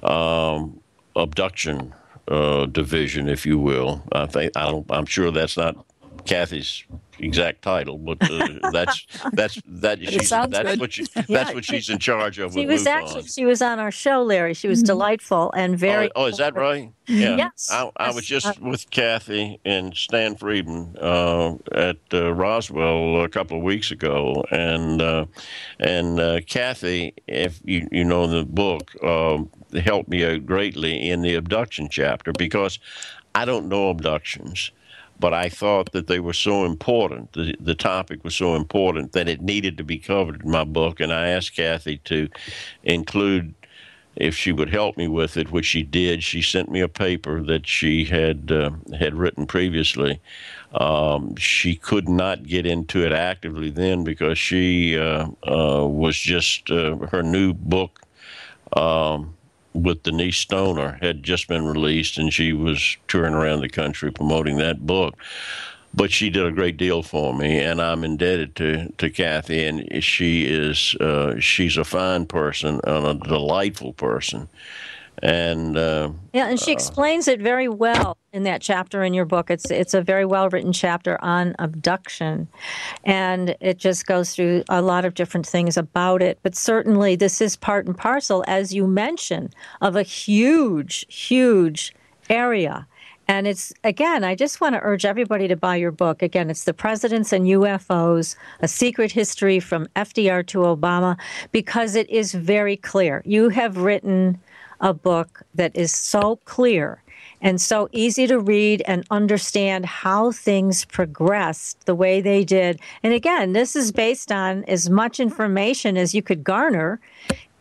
um, abduction uh, division, if you will. I think I. I'm sure that's not Kathy's exact title, but uh, that's that's that she's, that's good. what she, <laughs> that's yeah, what she's in charge of. She was actually she was on our show, Larry. She was mm-hmm. delightful and very. Oh, oh, is that right? Yeah. Yes. I, I was just uh, with Kathy and Stan Friedman uh, at uh, Roswell a couple of weeks ago, and uh, and uh, Kathy, if you you know the book, um, helped me out greatly in the abduction chapter because I don't know abductions but I thought that they were so important, the, the topic was so important that it needed to be covered in my book. And I asked Kathy to include, if she would help me with it, which she did. She sent me a paper that she had uh, had written previously. Um, she could not get into it actively then because she uh, uh, was just uh, her new book. Um, with Denise Stoner had just been released, and she was touring around the country promoting that book. But she did a great deal for me, and I'm indebted to, to Kathy. And she is uh, she's a fine person and a delightful person and uh, yeah, and she uh, explains it very well in that chapter in your book. It's it's a very well written chapter on abduction, and it just goes through a lot of different things about it. But certainly, this is part and parcel, as you mentioned, of a huge, huge area. And it's again, I just want to urge everybody to buy your book. Again, it's The Presidents and UFOs A Secret History from FDR to Obama, because it is very clear. You have written a book that is so clear and so easy to read and understand how things progressed the way they did. And again, this is based on as much information as you could garner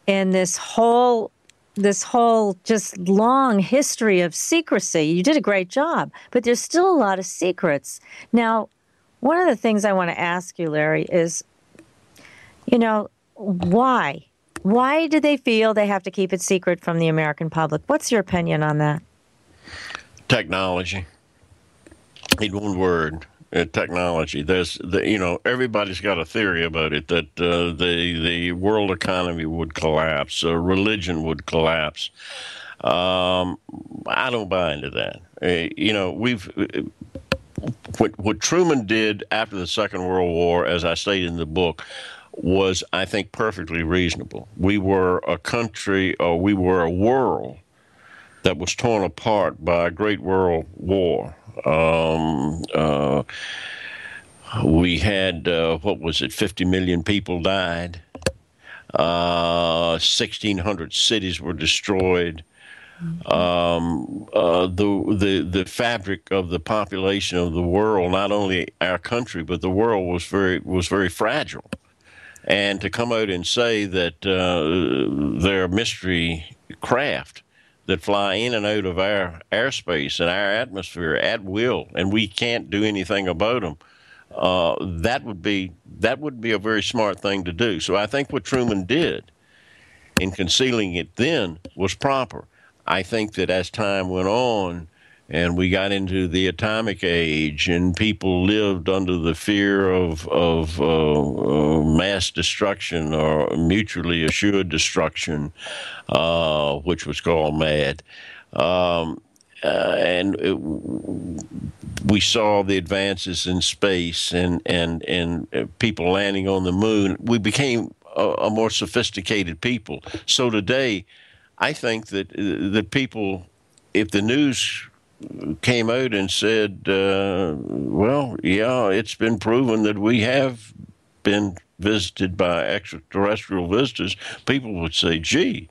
in this whole this whole just long history of secrecy. You did a great job, but there's still a lot of secrets. Now, one of the things I want to ask you, Larry, is you know, why? Why do they feel they have to keep it secret from the American public? What's your opinion on that? Technology. In one word, uh, technology. There's, the, you know, everybody's got a theory about it that uh, the the world economy would collapse, uh, religion would collapse. Um, I don't buy into that. Uh, you know, we've uh, what, what Truman did after the Second World War, as I stated in the book, was, I think, perfectly reasonable. We were a country, or we were a world that was torn apart by a great world war. Um, uh, we had, uh, what was it, 50 million people died. Uh, 1,600 cities were destroyed. Um, uh, the the the fabric of the population of the world, not only our country but the world, was very was very fragile and to come out and say that uh, they're mystery craft that fly in and out of our airspace and our atmosphere at will, and we can't do anything about them. Uh, that would be that would be a very smart thing to do. So I think what Truman did in concealing it then was proper. I think that as time went on, and we got into the atomic age, and people lived under the fear of of uh, uh, mass destruction or mutually assured destruction, uh, which was called MAD. Um, uh, and it, we saw the advances in space and and and people landing on the moon. We became a, a more sophisticated people. So today, I think that that people, if the news came out and said, uh, well, yeah, it's been proven that we have been visited by extraterrestrial visitors, people would say, gee,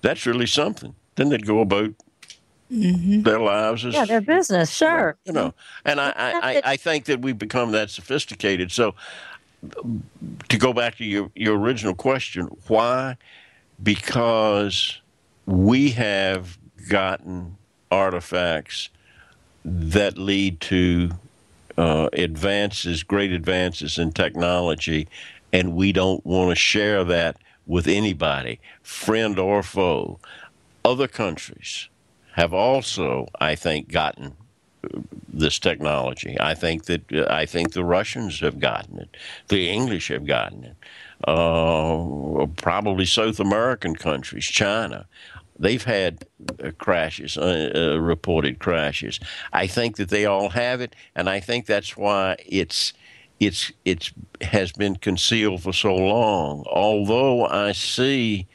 that's really something. Then they'd go about mm-hmm. their lives as yeah, their business, sure. You know, and I, I, I think that we've become that sophisticated. So, to go back to your, your original question, why? Because we have gotten artifacts that lead to uh, advances, great advances in technology, and we don't want to share that with anybody, friend or foe. Other countries have also, I think, gotten uh, this technology. I think that uh, I think the Russians have gotten it, the English have gotten it, uh, probably South American countries, China they've had uh, crashes, uh, uh, reported crashes. I think that they all have it, and I think that's why it's it's it's has been concealed for so long. Although I see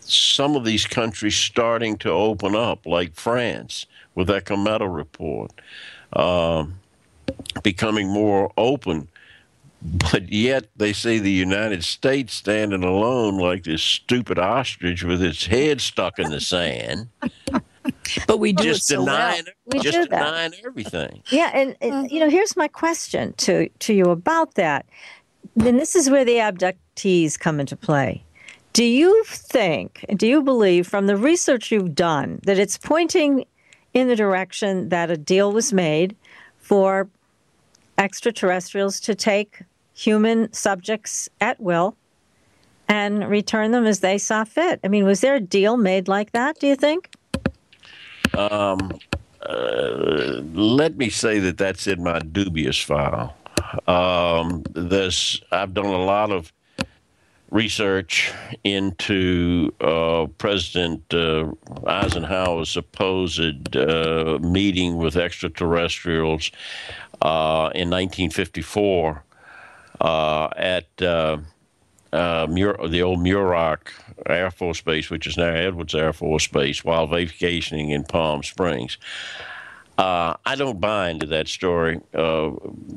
some of these countries starting to open up, like France with that Cometa report, um, becoming more open but yet they see the United States standing alone like this stupid ostrich with its head stuck in the sand. <laughs> but we do just so denying, well. just denying everything. Yeah, and, and, mm-hmm. you know, here's my question to to you about that. And this is where the abductees come into play. Do you think, do you believe from the research you've done that it's pointing in the direction that a deal was made for extraterrestrials to take human subjects at will and return them as they saw fit. I mean, was there a deal made like that, do you think? Um, uh, let me say that that's in my dubious file. Um, this I've done a lot of research into uh, President uh, Eisenhower's supposed uh, meeting with extraterrestrials uh, in 1954 uh, at uh, Mur- the old Muroc Air Force Base, which is now Edwards Air Force Base, while vacationing in Palm Springs. Uh, I don't buy into that story uh,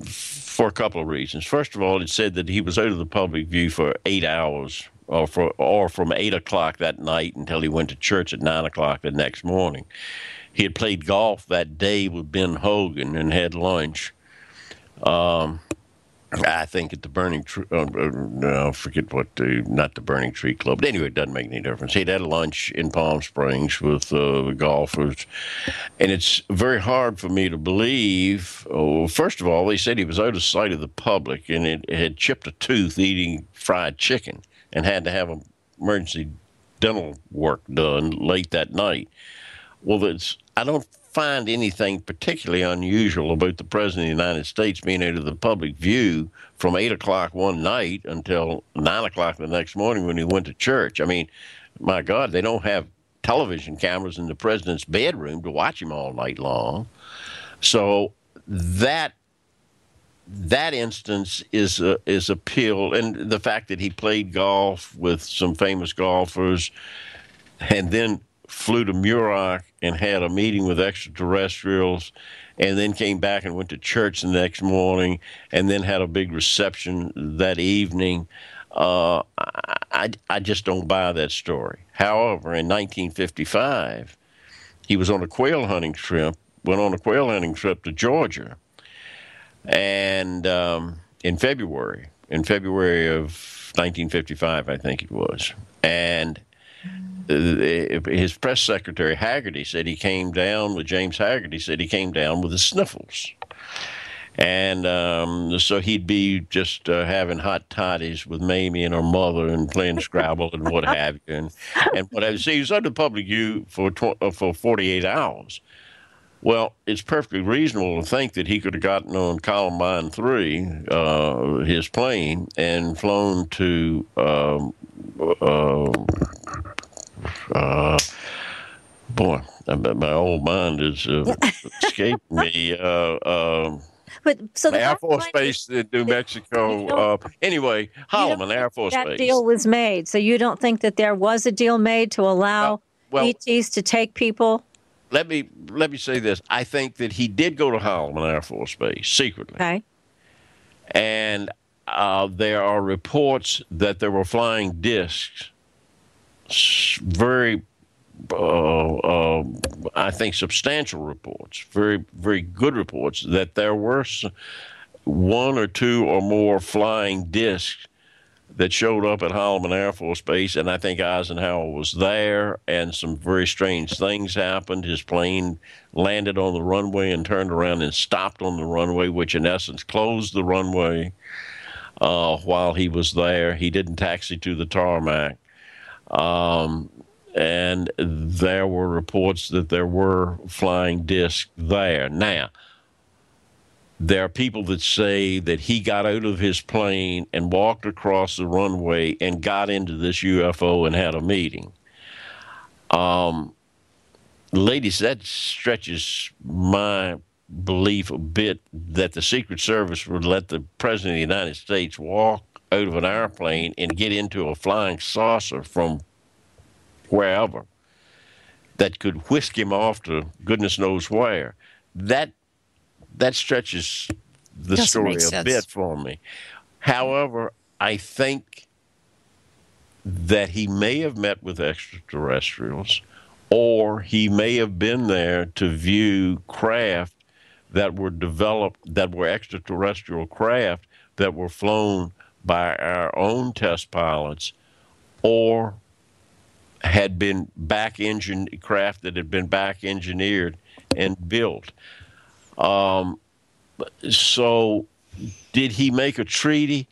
for a couple of reasons. First of all, it said that he was out of the public view for eight hours, or for or from eight o'clock that night until he went to church at nine o'clock the next morning. He had played golf that day with Ben Hogan and had lunch. Um, I think at the Burning Tree, uh, uh, no, forget what the, not the Burning Tree Club. But anyway, it doesn't make any difference. He'd had a lunch in Palm Springs with uh, the golfers. And it's very hard for me to believe. Oh, first of all, they said he was out of sight of the public and it, it had chipped a tooth eating fried chicken and had to have emergency dental work done late that night. Well, it's, I don't find anything particularly unusual about the President of the United States being out of the public view from 8 o'clock one night until 9 o'clock the next morning when he went to church. I mean, my God, they don't have television cameras in the president's bedroom to watch him all night long. So that that instance is a, is appeal, and the fact that he played golf with some famous golfers, and then flew to Muroc and had a meeting with extraterrestrials and then came back and went to church the next morning and then had a big reception that evening. Uh, I, I just don't buy that story. However, in 1955, he was on a quail hunting trip, went on a quail hunting trip to Georgia. And um, in February, in February of 1955, I think it was. And his press secretary Hagerty said he came down with James Hagerty said he came down with the sniffles, and um, so he'd be just uh, having hot toddies with Mamie and her mother and playing Scrabble and what have you, and and what. So he was under public view for tw- uh, for forty eight hours. Well, it's perfectly reasonable to think that he could have gotten on Columbine 3, uh, his plane, and flown to. Um, uh, uh, boy, my old mind is uh, <laughs> escaping me. Uh, um, but so the Air Force Base in New Mexico. <laughs> Uh, anyway, Holloman Air Force that Base. deal was made. So you don't think that there was a deal made to allow well, ETs to take people? Let me let me say this. I think that he did go to Holloman Air Force Base secretly. Okay. And uh, there are reports that there were flying discs, very uh, uh, I think, substantial reports, very, very good reports, that there were one or two or more flying discs that showed up at Holloman Air Force Base, and I think Eisenhower was there, and some very strange things happened. His plane landed on the runway and turned around and stopped on the runway, which in essence closed the runway uh, while he was there. He didn't taxi to the tarmac. Um, and there were reports that there were flying discs there. Now, there are people that say that he got out of his plane and walked across the runway and got into this UFO and had a meeting. Um, ladies, that stretches my belief a bit that the Secret Service would let the President of the United States walk out of an airplane and get into a flying saucer from wherever that could whisk him off to goodness knows where. That that stretches the Doesn't story a sense. bit for me. However, I think that he may have met with extraterrestrials or he may have been there to view craft that were developed that were extraterrestrial craft that were flown by our own test pilots or had been back engine craft that had been back engineered and built. Um, so, did he make a treaty?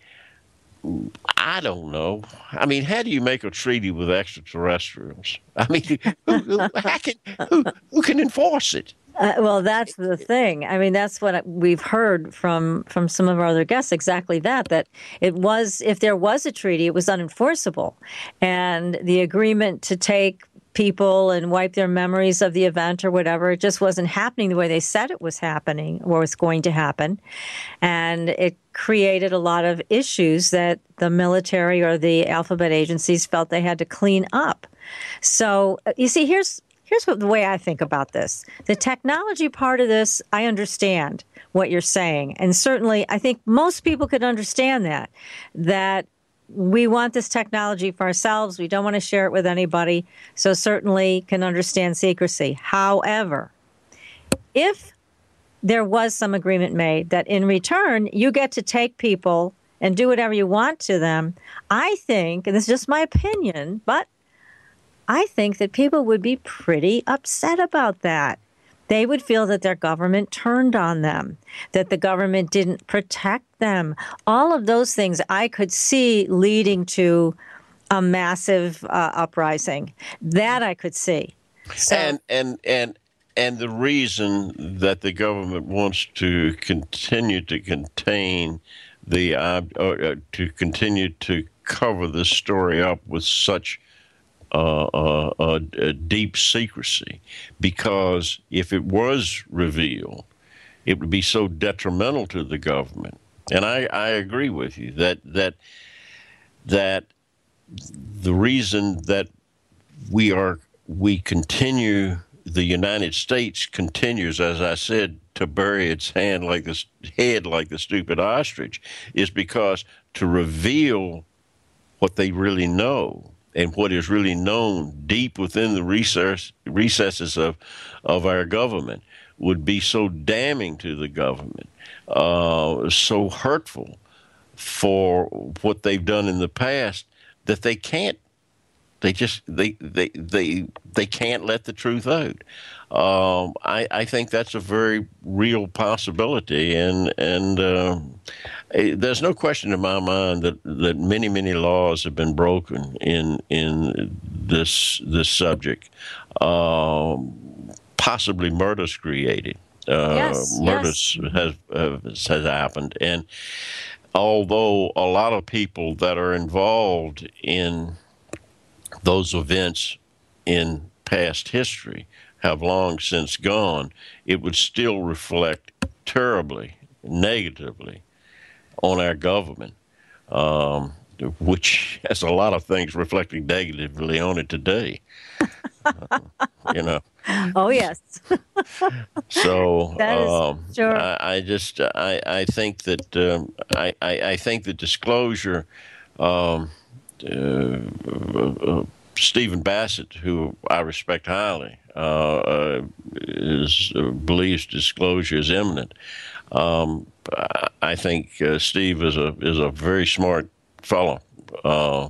I don't know. I mean, how do you make a treaty with extraterrestrials? I mean, who, who, can, who, who can enforce it? Uh, well, that's the thing. I mean, that's what we've heard from from some of our other guests. Exactly that. That it was, if there was a treaty, it was unenforceable, and the agreement to take people and wipe their memories of the event or whatever, it just wasn't happening the way they said it was happening or was going to happen, and it created a lot of issues that the military or the alphabet agencies felt they had to clean up. So uh, you see, here's here's what the way I think about this. The technology part of this, I understand what you're saying. And certainly I think most people could understand that that we want this technology for ourselves. We don't want to share it with anybody. So certainly can understand secrecy. However, if there was some agreement made that in return you get to take people and do whatever you want to them, I think, and this is just my opinion, but I think that people would be pretty upset about that. They would feel that their government turned on them, that the government didn't protect them. All of those things I could see leading to a massive uh, uprising. That I could see. So, and and and and the reason that the government wants to continue to contain the uh, uh, to continue to cover this story up with such uh, deep secrecy, because if it was revealed, it would be so detrimental to the government. And I, I agree with you that that that the reason that we are we continue the United States continues, as I said, to bury its hand like this head like the stupid ostrich, is because to reveal what they really know and what is really known deep within the recess, recesses of of our government would be so damning to the government, uh, so hurtful for what they've done in the past that they can't they just they they they they can't let the truth out. Um, I, I think that's a very real possibility, and and uh, eh, there's no question in my mind that, that many many laws have been broken in in this this subject. Um, possibly murders created. Uh, Yes, murders has uh, has happened, and although a lot of people that are involved in those events in past history have long since gone, it would still reflect terribly negatively on our government, um, which <laughs> has a lot of things reflecting negatively on it today. Uh, you know. <laughs> Oh yes. <laughs> So um, sure. I, I just I, I think that um, I, I I think the disclosure. Um, uh, uh, Stephen Bassett, who I respect highly, uh, uh, is uh, believes disclosure is imminent. Um, I- think uh, Steve is a is a very smart fellow, uh,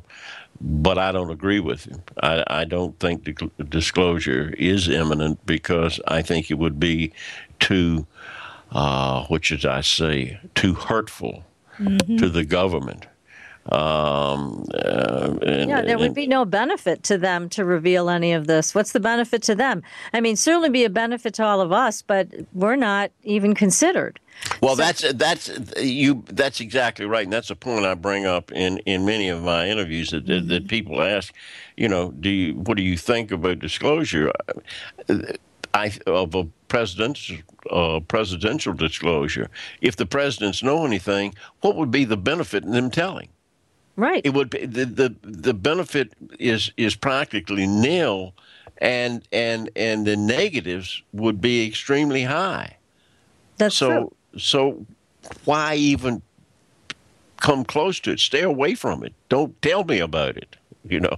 but I don't agree with him. I, I don't think the disclosure is imminent because I think it would be too, uh, what should I say, too hurtful to the government. Um, uh, and, Yeah, there would be no benefit to them to reveal any of this. What's the benefit to them? I mean, certainly be a benefit to all of us, but we're not even considered. Well, that's that's you. That's exactly right, and that's a point I bring up in, in many of my interviews that, that that people ask. You know, do you what do you think about disclosure? I of a presidential uh, presidential disclosure. If the presidents know anything, what would be the benefit in them telling? Right. It would be the the, the benefit is is practically nil, and and and the negatives would be extremely high. That's So true. so why even come close to it? Stay away from it. Don't tell me about it. You know.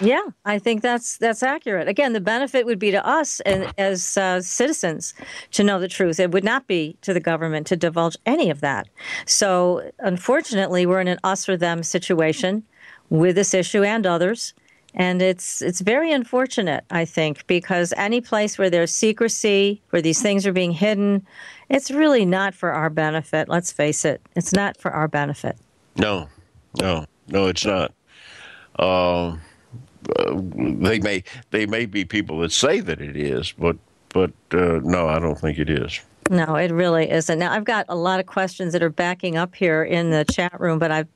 Yeah, I think that's that's accurate. Again, the benefit would be to us and as uh, citizens to know the truth. It would not be to the government to divulge any of that. So, unfortunately, we're in an us or them situation with this issue and others, and it's it's very unfortunate. I think because any place where there's secrecy, where these things are being hidden, it's really not for our benefit. Let's face it, it's not for our benefit. No, no, no. It's not. Um, uh, they may they may be people that say that it is, but but uh, no, I don't think it is. No, it really isn't. Now I've got a lot of questions that are backing up here in the chat room, but I've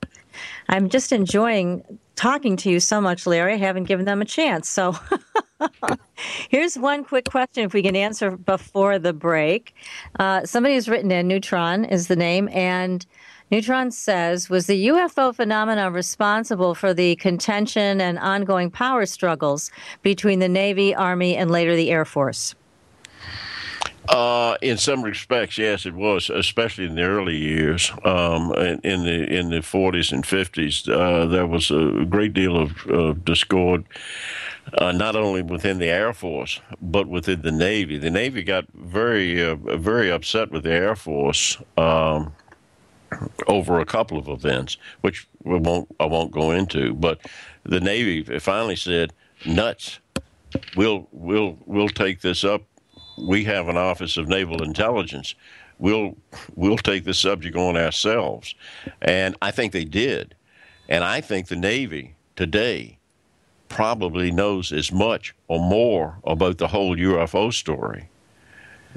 I'm just enjoying talking to you so much, Larry. I haven't given them a chance. So <laughs> here's one quick question if we can answer before the break. Uh, somebody has written in Neutron is the name and Neutron says, was the UFO phenomenon responsible for the contention and ongoing power struggles between the Navy, Army, and later the Air Force? Uh, in some respects, yes, it was, especially in the early years. Um, in, the in the 40s and 50s, uh, there was a great deal of uh, discord, uh, not only within the Air Force but within the Navy. The Navy got very uh, very upset with the Air Force. Um, over a couple of events, which we won't I won't go into, but the Navy finally said, "Nuts, we'll we'll we'll take this up. We have an Office of Naval Intelligence. We'll we'll take this subject on ourselves," and I think they did, and I think the Navy today probably knows as much or more about the whole UFO story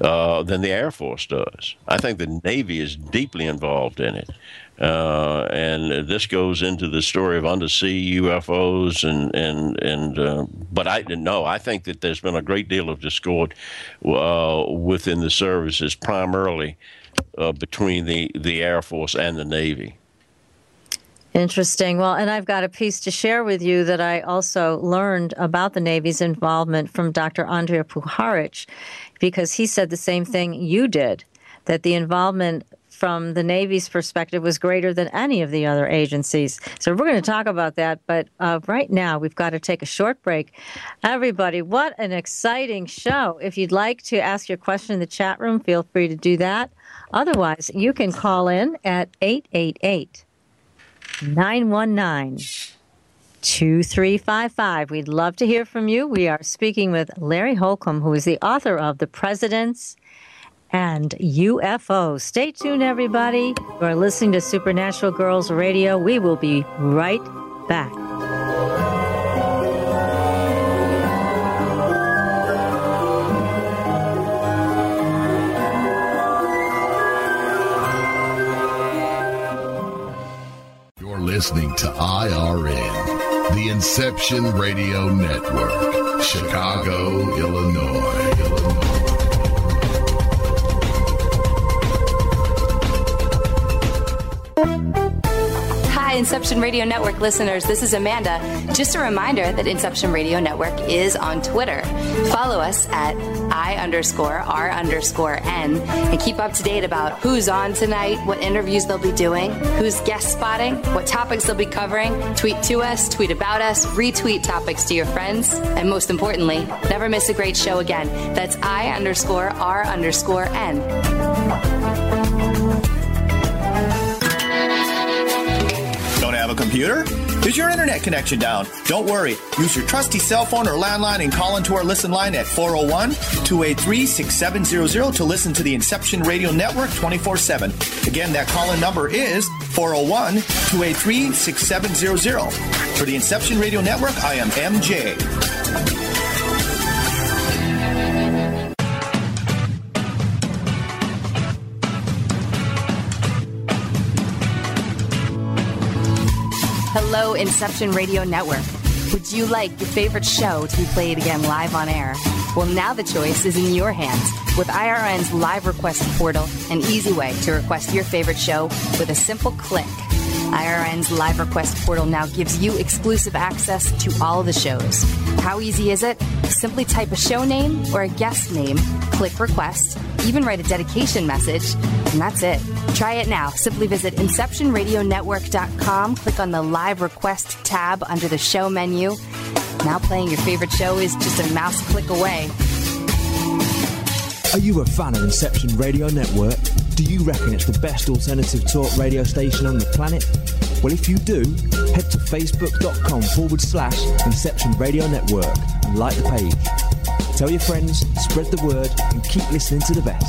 uh, than the Air Force does. I think the Navy is deeply involved in it. Uh, and this goes into the story of undersea UFOs and and and. Uh, but I no, I think that there's been a great deal of discord uh, within the services, primarily uh, between the the Air Force and the Navy. Interesting. Well, and I've got a piece to share with you that I also learned about the Navy's involvement from Dr. Andrija Puharich, because he said the same thing you did, that the involvement from the Navy's perspective was greater than any of the other agencies. So we're going to talk about that, but uh, right now we've got to take a short break. Everybody, what an exciting show. If you'd like to ask your question in the chat room, feel free to do that. Otherwise, you can call in at 888 919 2355. We'd love to hear from you. We are speaking with Larry Holcombe, who is the author of The Presidents and UFO. Stay tuned, everybody. You are listening to Supernatural Girlz Radio. We will be right back. You're listening to IRN the Inception Radio Network, Chicago, Illinois. Inception Radio Network listeners. This is Amanda. Just a reminder that Inception Radio Network is on Twitter. Follow us at I underscore R underscore N and keep up to date about who's on tonight, what interviews they'll be doing, who's guest spotting, what topics they'll be covering. Tweet to us, tweet about us, retweet topics to your friends, and most importantly, never miss a great show again. That's I underscore R underscore N. have a computer? Is your internet connection down? Don't worry. Use your trusty cell phone or landline and call into our listen line at 401 283 6700 to listen to the Inception Radio Network 24 7. Again, that call in number is 401 283 6700. For the Inception Radio Network, I am MJ. Hello, Inception Radio Network. Would you like your favorite show to be played again live on air? Well, now the choice is in your hands with IRN's live request portal, an easy way to request your favorite show with a simple click. IRN's live request portal now gives you exclusive access to all the shows. How easy is it? Simply type a show name or a guest name, click request, even write a dedication message, and that's it. Try it now. Simply visit InceptionRadioNetwork.com, click on the live request tab under the show menu. Now playing your favorite show is just a mouse click away. Are you a fan of Inception Radio Network? Do you reckon it's the best alternative talk radio station on the planet? Well, if you do, head to facebook.com forward slash Inception Radio Network and like the page. Tell your friends, spread the word, and keep listening to the best.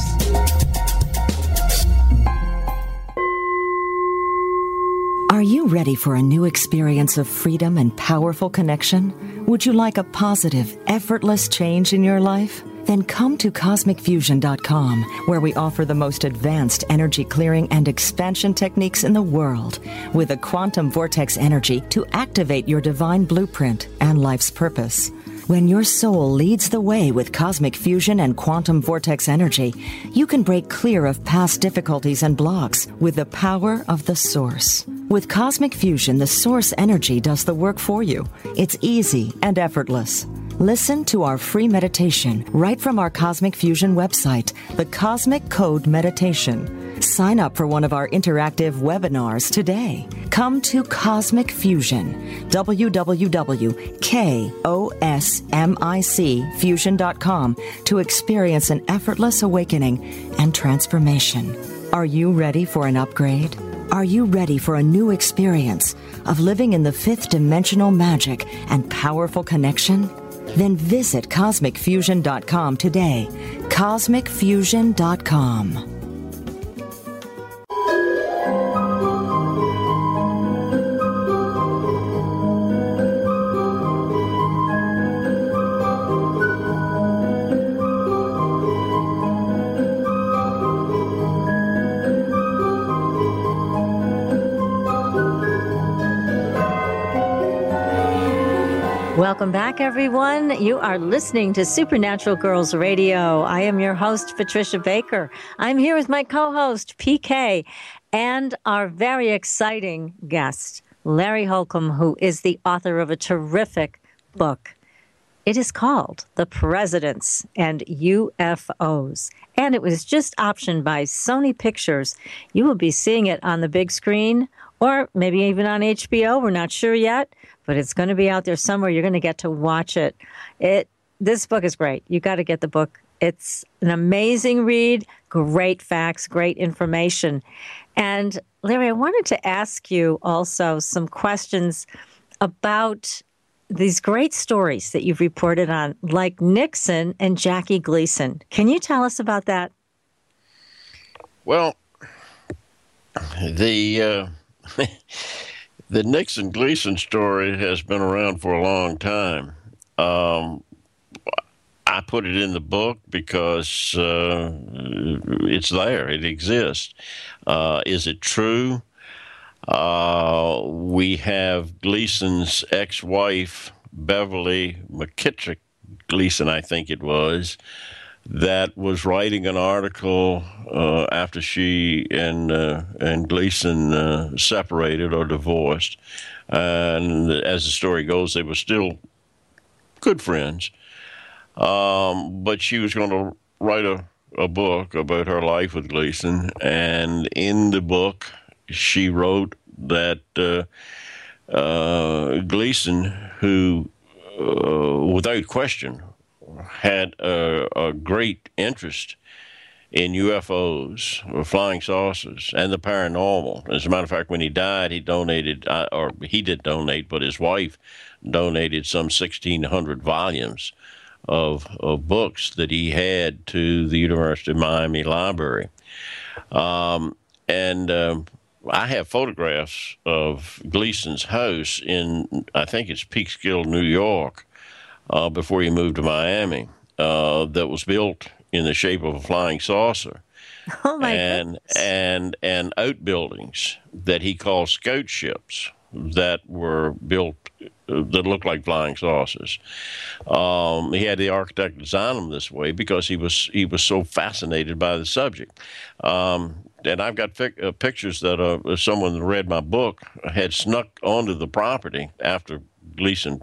Are you ready for a new experience of freedom and powerful connection? Would you like a positive, effortless change in your life? Then come to CosmicFusion.com, where we offer the most advanced energy clearing and expansion techniques in the world, with a quantum vortex energy to activate your divine blueprint and life's purpose. When your soul leads the way with cosmic fusion and quantum vortex energy, you can break clear of past difficulties and blocks with the power of the source. With cosmic fusion, the source energy does the work for you. It's easy and effortless. Listen to our free meditation right from our Cosmic Fusion website, the Cosmic Code Meditation. Sign up for one of our interactive webinars today. Come to Cosmic Fusion, www.cosmicfusion.com to experience an effortless awakening and transformation. Are you ready for an upgrade? Are you ready for a new experience of living in the fifth dimensional magic and powerful connection? Then visit CosmicFusion.com today. CosmicFusion.com. Welcome back, everyone. You are listening to Supernatural Girlz Radio. I am your host, Patricia Baker. I'm here with my co host, PK, and our very exciting guest, Larry Holcombe, who is the author of a terrific book. It is called The Presidents and UFOs. And it was just optioned by Sony Pictures. You will be seeing it on the big screen or maybe even on HBO. We're not sure yet but it's going to be out there somewhere. You're going to get to watch it. It this book is great. You got to get the book. It's an amazing read, great facts, great information. And Larry, I wanted to ask you also some questions about these great stories that you've reported on, like Nixon and Jackie Gleason. Can you tell us about that? Well, the uh, <laughs> the Nixon Gleason story has been around for a long time. Um, I put it in the book because uh, it's there, it exists. Uh, is it true? Uh, we have Gleason's ex-wife Beverly McKittrick Gleason, I think it was, that was writing an article uh, after she and uh, and Gleason uh, separated or divorced, and as the story goes, they were still good friends. Um, but she was going to write a, a book about her life with Gleason, and in the book, she wrote that uh, uh, Gleason, who uh, without question had a, a, great interest in UFOs flying saucers and the paranormal. As a matter of fact, when he died, he donated, uh, or he did donate, but his wife donated some 1,600 volumes of, of books that he had to the University of Miami Library. Um, and um, I have photographs of Gleason's house in, I think it's Peekskill, New York, uh, before he moved to Miami, uh, that was built in the shape of a flying saucer. <laughs> Oh my and goodness. and and outbuildings that he called scout ships that were built uh, that looked like flying saucers. Um, he had the architect design them this way because he was he was so fascinated by the subject. Um, and I've got fic- uh, pictures that uh, someone that read my book had snuck onto the property after Gleason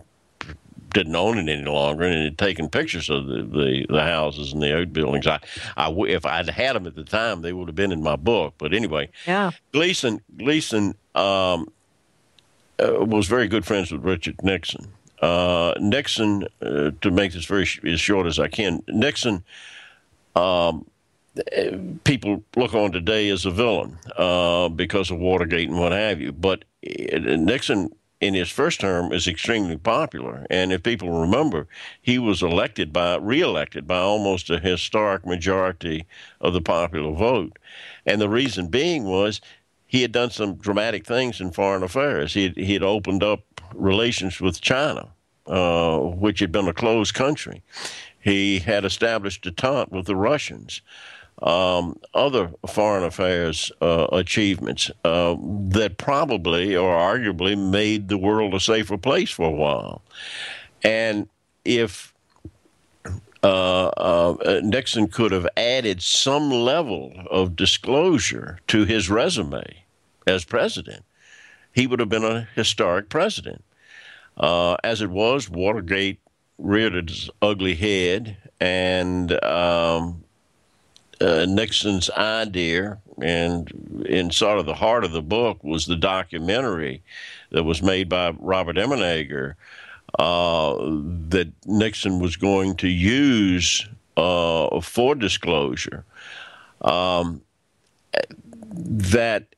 didn't own it any longer and had taken pictures of the, the, the houses and the outbuildings. I, I, if I'd had them at the time, they would have been in my book. But anyway, Yeah. Gleason Gleason um, uh, was very good friends with Richard Nixon. Uh, Nixon, uh, to make this very sh- as short as I can, Nixon. Um, uh, people look on today as a villain uh, because of Watergate and what have you. But uh, Nixon, in his first term, is extremely popular. And if people remember, he was elected by, reelected by almost a historic majority of the popular vote. And the reason being was he had done some dramatic things in foreign affairs. He had, he had opened up relations with China, uh, which had been a closed country. He had established detente with the Russians. Um, other foreign affairs uh, achievements uh, that probably or arguably made the world a safer place for a while. And if uh, uh, Nixon could have added some level of disclosure to his resume as president, he would have been a historic president. Uh, as it was, Watergate reared its ugly head, and um, uh, Nixon's idea, and in sort of the heart of the book, was the documentary that was made by Robert Emenegger uh, that Nixon was going to use uh, for disclosure. Um, that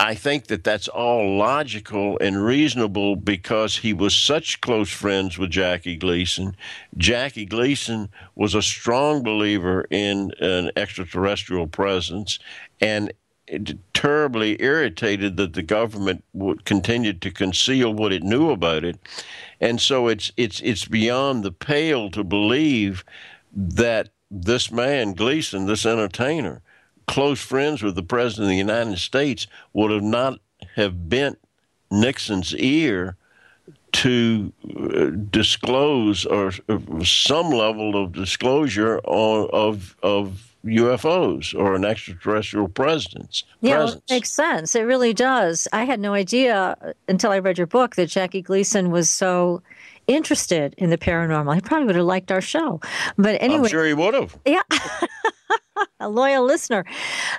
I think that that's all logical and reasonable because he was such close friends with Jackie Gleason. Jackie Gleason was a strong believer in an extraterrestrial presence and terribly irritated that the government would continue to conceal what it knew about it. And so it's it's it's beyond the pale to believe that this man Gleason, this entertainer, close friends with the president of the United States would have not have bent Nixon's ear to uh, disclose or, or, some level of disclosure on, of of UFOs or an extraterrestrial presence. Yeah, well, it makes sense. It really does. I had no idea until I read your book that Jackie Gleason was so interested in the paranormal. He probably would have liked our show. But anyway, I'm sure he would have. Yeah. <laughs> <laughs> <laughs> a loyal listener.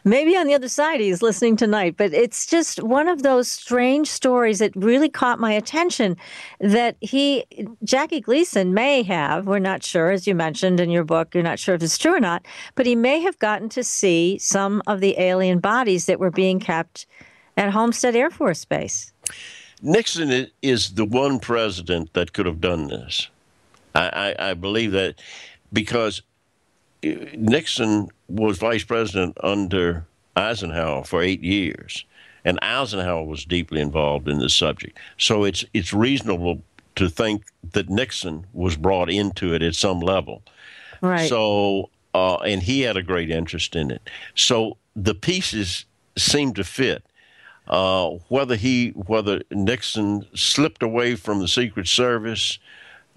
Maybe on the other side he's listening tonight, but it's just one of those strange stories that really caught my attention that he, Jackie Gleason, may have, we're not sure, as you mentioned in your book, you're not sure if it's true or not, but he may have gotten to see some of the alien bodies that were being kept at Homestead Air Force Base. Nixon is the one president that could have done this. I, I, I believe that because Nixon was vice president under Eisenhower for eight years, and Eisenhower was deeply involved in this subject. So it's it's reasonable to think that Nixon was brought into it at some level. Right. So uh, and he had a great interest in it. So the pieces seem to fit. Uh, whether he, whether Nixon slipped away from the Secret Service,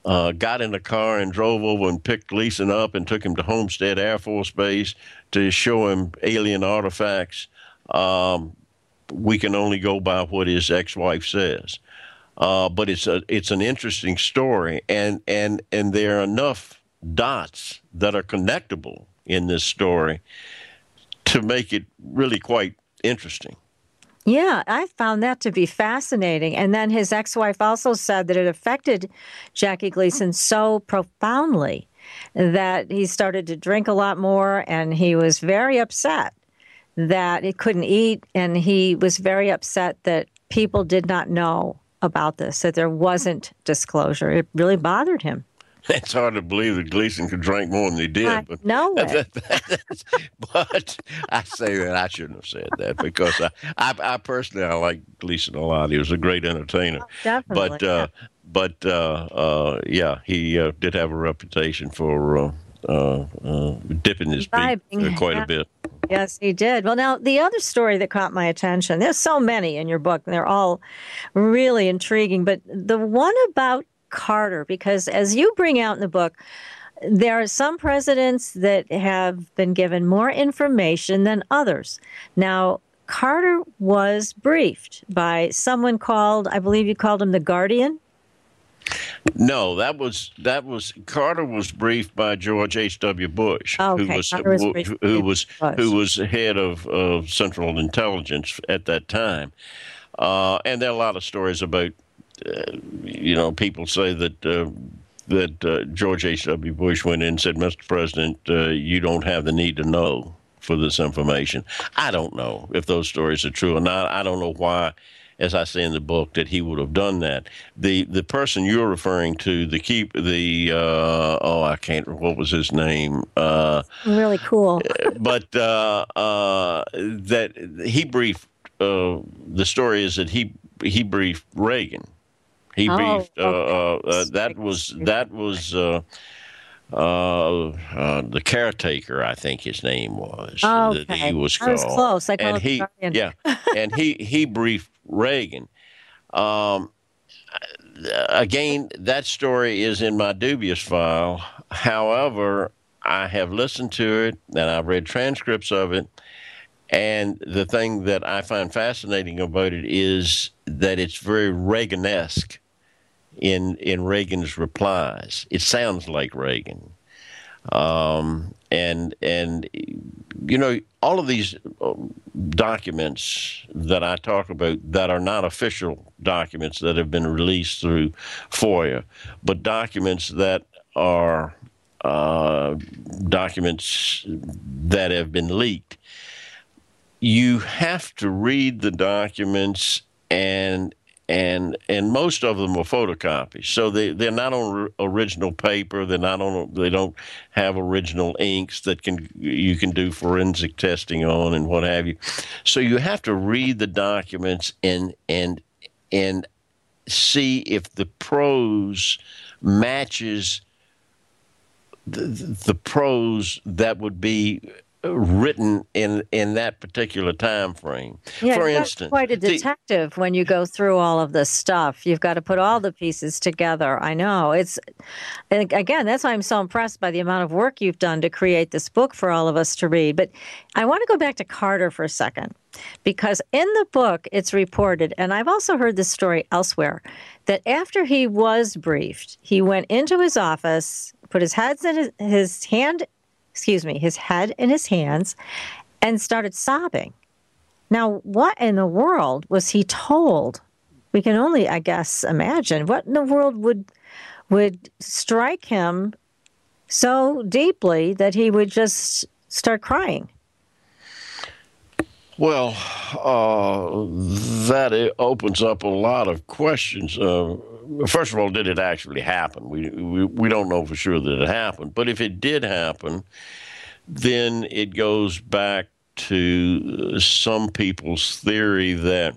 uh, got in a car and drove over and picked Gleason up and took him to Homestead Air Force Base to show him alien artifacts. Um, we can only go by what his ex-wife says. Uh, but it's a it's an interesting story, and and and there are enough dots that are connectable in this story to make it really quite interesting. Yeah, I found that to be fascinating. And then his ex wife also said that it affected Jackie Gleason so profoundly that he started to drink a lot more and he was very upset that he couldn't eat. And he was very upset that people did not know about this, that there wasn't disclosure. It really bothered him. <laughs> It's hard to believe that Gleason could drink more than he did. I but <laughs> it. <laughs> but I say that I shouldn't have said that because I, I, I personally I like Gleason a lot. He was a great entertainer. Oh, definitely. But uh, but uh, uh, yeah, he uh, did have a reputation for uh, uh, uh, dipping his feet uh, quite yeah. a bit. Yes, he did. Well, now, the other story that caught my attention, there's so many in your book, and they're all really intriguing, but the one about Carter, because as you bring out in the book, there are some presidents that have been given more information than others. Now, Carter was briefed by someone called, I believe you called him the Guardian. No, that was that was Carter was briefed by George H. W. Bush, Oh, who was was who, who was Bush. who was head of of Central Intelligence at that time, uh, and there are a lot of stories about, uh, you know, people say that. Uh, that uh, George H.W. Bush went in and said, Mr. President, uh, you don't have the need to know for this information. I don't know if those stories are true or not. I don't know why, as I say in the book, that he would have done that. The the person you're referring to, the keep the uh, oh I can't what was his name, uh, Really cool. <laughs> but uh, uh, that he briefed. Uh, the story is that he he briefed Reagan. He Oh, briefed. Uh, uh, uh, that was that was. Uh, uh, uh, the caretaker, I think his name was. Oh, that okay. he was I was close. I and he, yeah, and he he briefed Reagan. Um, again, that story is in my dubious file. However, I have listened to it and I've read transcripts of it. And the thing that I find fascinating about it is that it's very Reagan-esque in in Reagan's replies. It sounds like Reagan, um, and and you know all of these uh, documents that I talk about that are not official documents that have been released through FOIA, but documents that are uh, documents that have been leaked. You have to read the documents and and and most of them are photocopies. So they they're not on original paper. They're not on. They don't have original inks that can you can do forensic testing on and what have you. So you have to read the documents and and and see if the prose matches the, the prose that would be written in in that particular time frame. Yeah, For you're instance, quite a the- detective when you go through all of this stuff. You've got to put all the pieces together. I know it's, and again, that's why I'm so impressed by the amount of work you've done to create this book for all of us to read. But I want to go back to Carter for a second, because in the book it's reported, and I've also heard this story elsewhere, that after he was briefed, he went into his office, put his heads in his, his hand, excuse me, his head in his hands, and started sobbing. Now, what in the world was he told? We can only, I guess, imagine what in the world would would strike him so deeply that he would just start crying. Well, uh, that opens up a lot of questions. Uh, first of all, did it actually happen? We, we we don't know for sure that it happened, but if it did happen, then it goes back to some people's theory that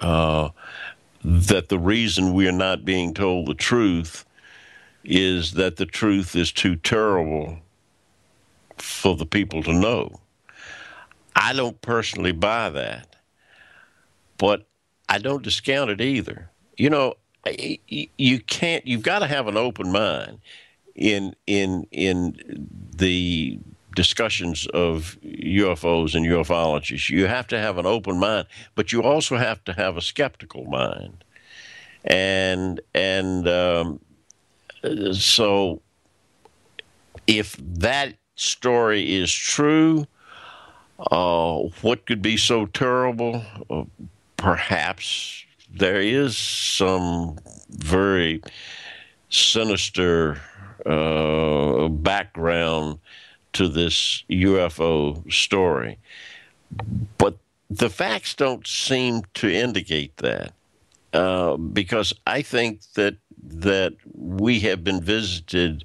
uh, that the reason we are not being told the truth is that the truth is too terrible for the people to know. I don't personally buy that. but I don't discount it either. You know, you can't. You've got to have an open mind in in in the discussions of UFOs and ufologies. You have to have an open mind, but you also have to have a skeptical mind. And and um, so, if that story is true, uh, what could be so terrible? Uh, perhaps there is some very sinister uh, background to this UFO story. But the facts don't seem to indicate that. Uh, because I think that that we have been visited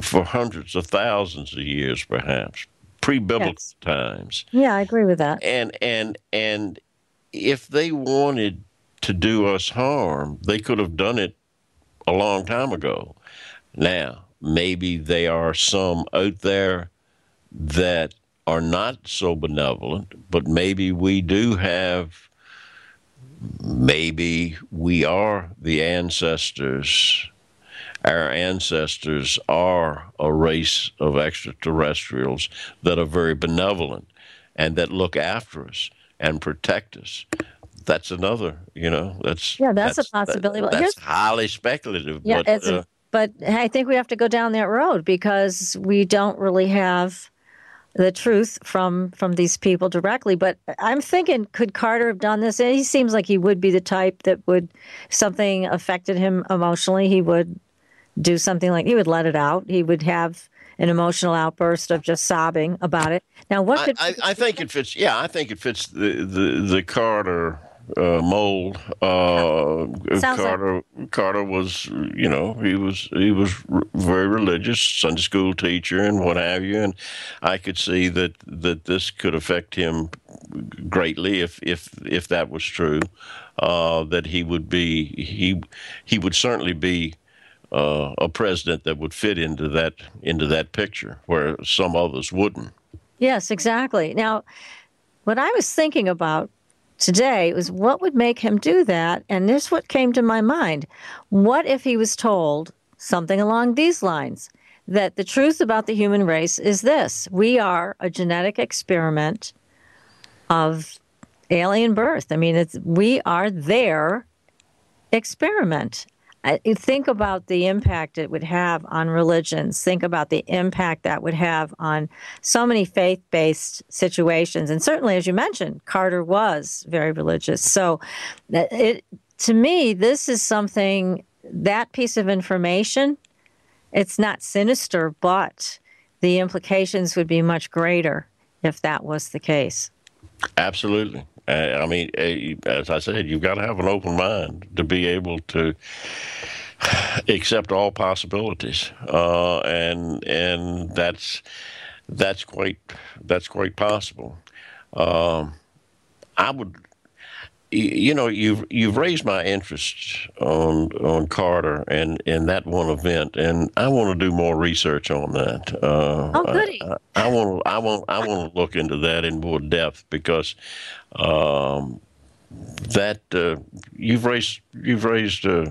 for hundreds of thousands of years, perhaps pre-biblical yes. times. Yeah, I agree with that. And and and if they wanted to do us harm, they could have done it a long time ago. Now, maybe there are some out there that are not so benevolent, but maybe we do have, maybe we are the ancestors. Our ancestors are a race of extraterrestrials that are very benevolent and that look after us and protect us that's another you know that's yeah that's, that's a possibility that, that's highly speculative yeah but, uh, but I think we have to go down that road because we don't really have the truth from from these people directly. But I'm thinking, could Carter have done this? And he seems like he would be the type that would something affected him emotionally. He would do something like he would let it out. He would have an emotional outburst of just sobbing about it. Now, what could I, I, I think it fits? Yeah, I think it fits the the, the Carter uh, mold. Uh, Carter like- Carter was, you know, he was he was very religious, Sunday school teacher, and what have you. And I could see that that this could affect him greatly if if if that was true. Uh, that he would be he he would certainly be uh, a president that would fit into that into that picture where some others wouldn't. Yes, exactly. Now, what I was thinking about today was what would make him do that? And this what came to my mind. What if he was told something along these lines? That the truth about the human race is this we are a genetic experiment of alien birth. I mean, it's, we are their experiment. I, think about the impact it would have on religions. Think about the impact that would have on so many faith based situations. And certainly, as you mentioned, Carter was very religious. So, uh, it, to me, this is something that piece of information, it's not sinister, but the implications would be much greater if that was the case. Absolutely. Uh, I mean, uh, as I said, you've got to have an open mind to be able to <sighs> accept all possibilities, uh, and and that's that's quite that's quite possible. Um, I would you know you've you've raised my interest on on Carter and in that one event, and I want to do more research on that. Uh, oh, goody! I, I, want I want I want to look into that in more depth because um, that uh, you've raised you've raised uh,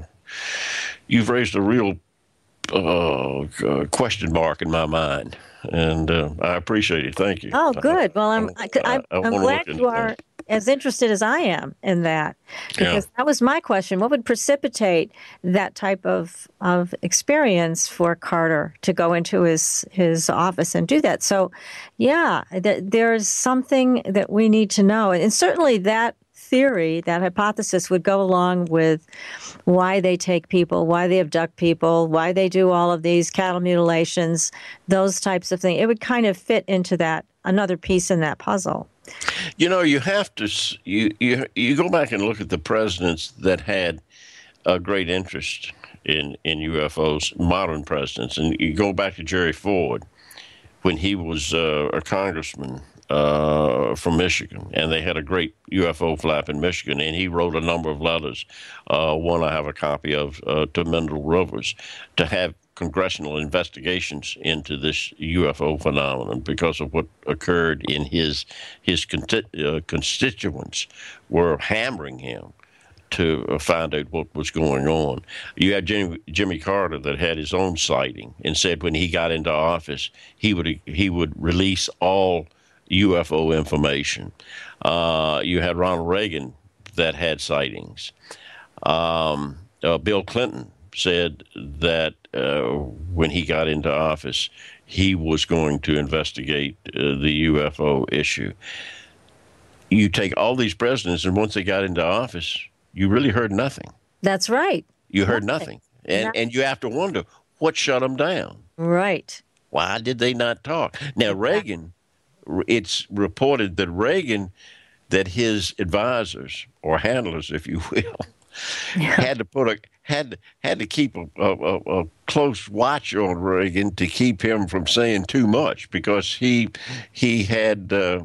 you've raised a real uh, question mark in my mind, and uh, I appreciate it. Thank you. Oh, good. Well, I'm I, I, I'm, I'm glad you are. That as interested as I am in that, because yeah. that was my question. What would precipitate that type of of experience for Carter to go into his his office and do that? So, yeah, th- there's something that we need to know, and certainly that theory, that hypothesis would go along with why they take people, why they abduct people, why they do all of these cattle mutilations, those types of things. It would kind of fit into that another piece in that puzzle. You know, you have to you you you go back and look at the presidents that had a great interest in in UFOs, modern presidents, and you go back to Jerry Ford when he was uh, a congressman uh, from Michigan, and they had a great UFO flap in Michigan, and he wrote a number of letters. Uh, one I have a copy of uh, to Mendel Rivers to have congressional investigations into this UFO phenomenon because of what occurred in his his uh, constituents were hammering him to find out what was going on. You had Jimmy, Jimmy, Carter that had his own sighting and said when he got into office he would he would release all UFO information. Uh, you had Ronald Reagan that had sightings. Um, uh, Bill Clinton said that uh, when he got into office, he was going to investigate uh, the UFO issue. You take all these presidents, and once they got into office, you really heard nothing. That's right. You heard nothing. nothing. And, and you have to wonder what shut them down. Right. Why did they not talk? Now, Reagan, it's reported that Reagan, that his advisors or handlers, if you will, <laughs> yeah. had to put a had had to keep a, a, a, close watch on Reagan to keep him from saying too much because he he had. Uh,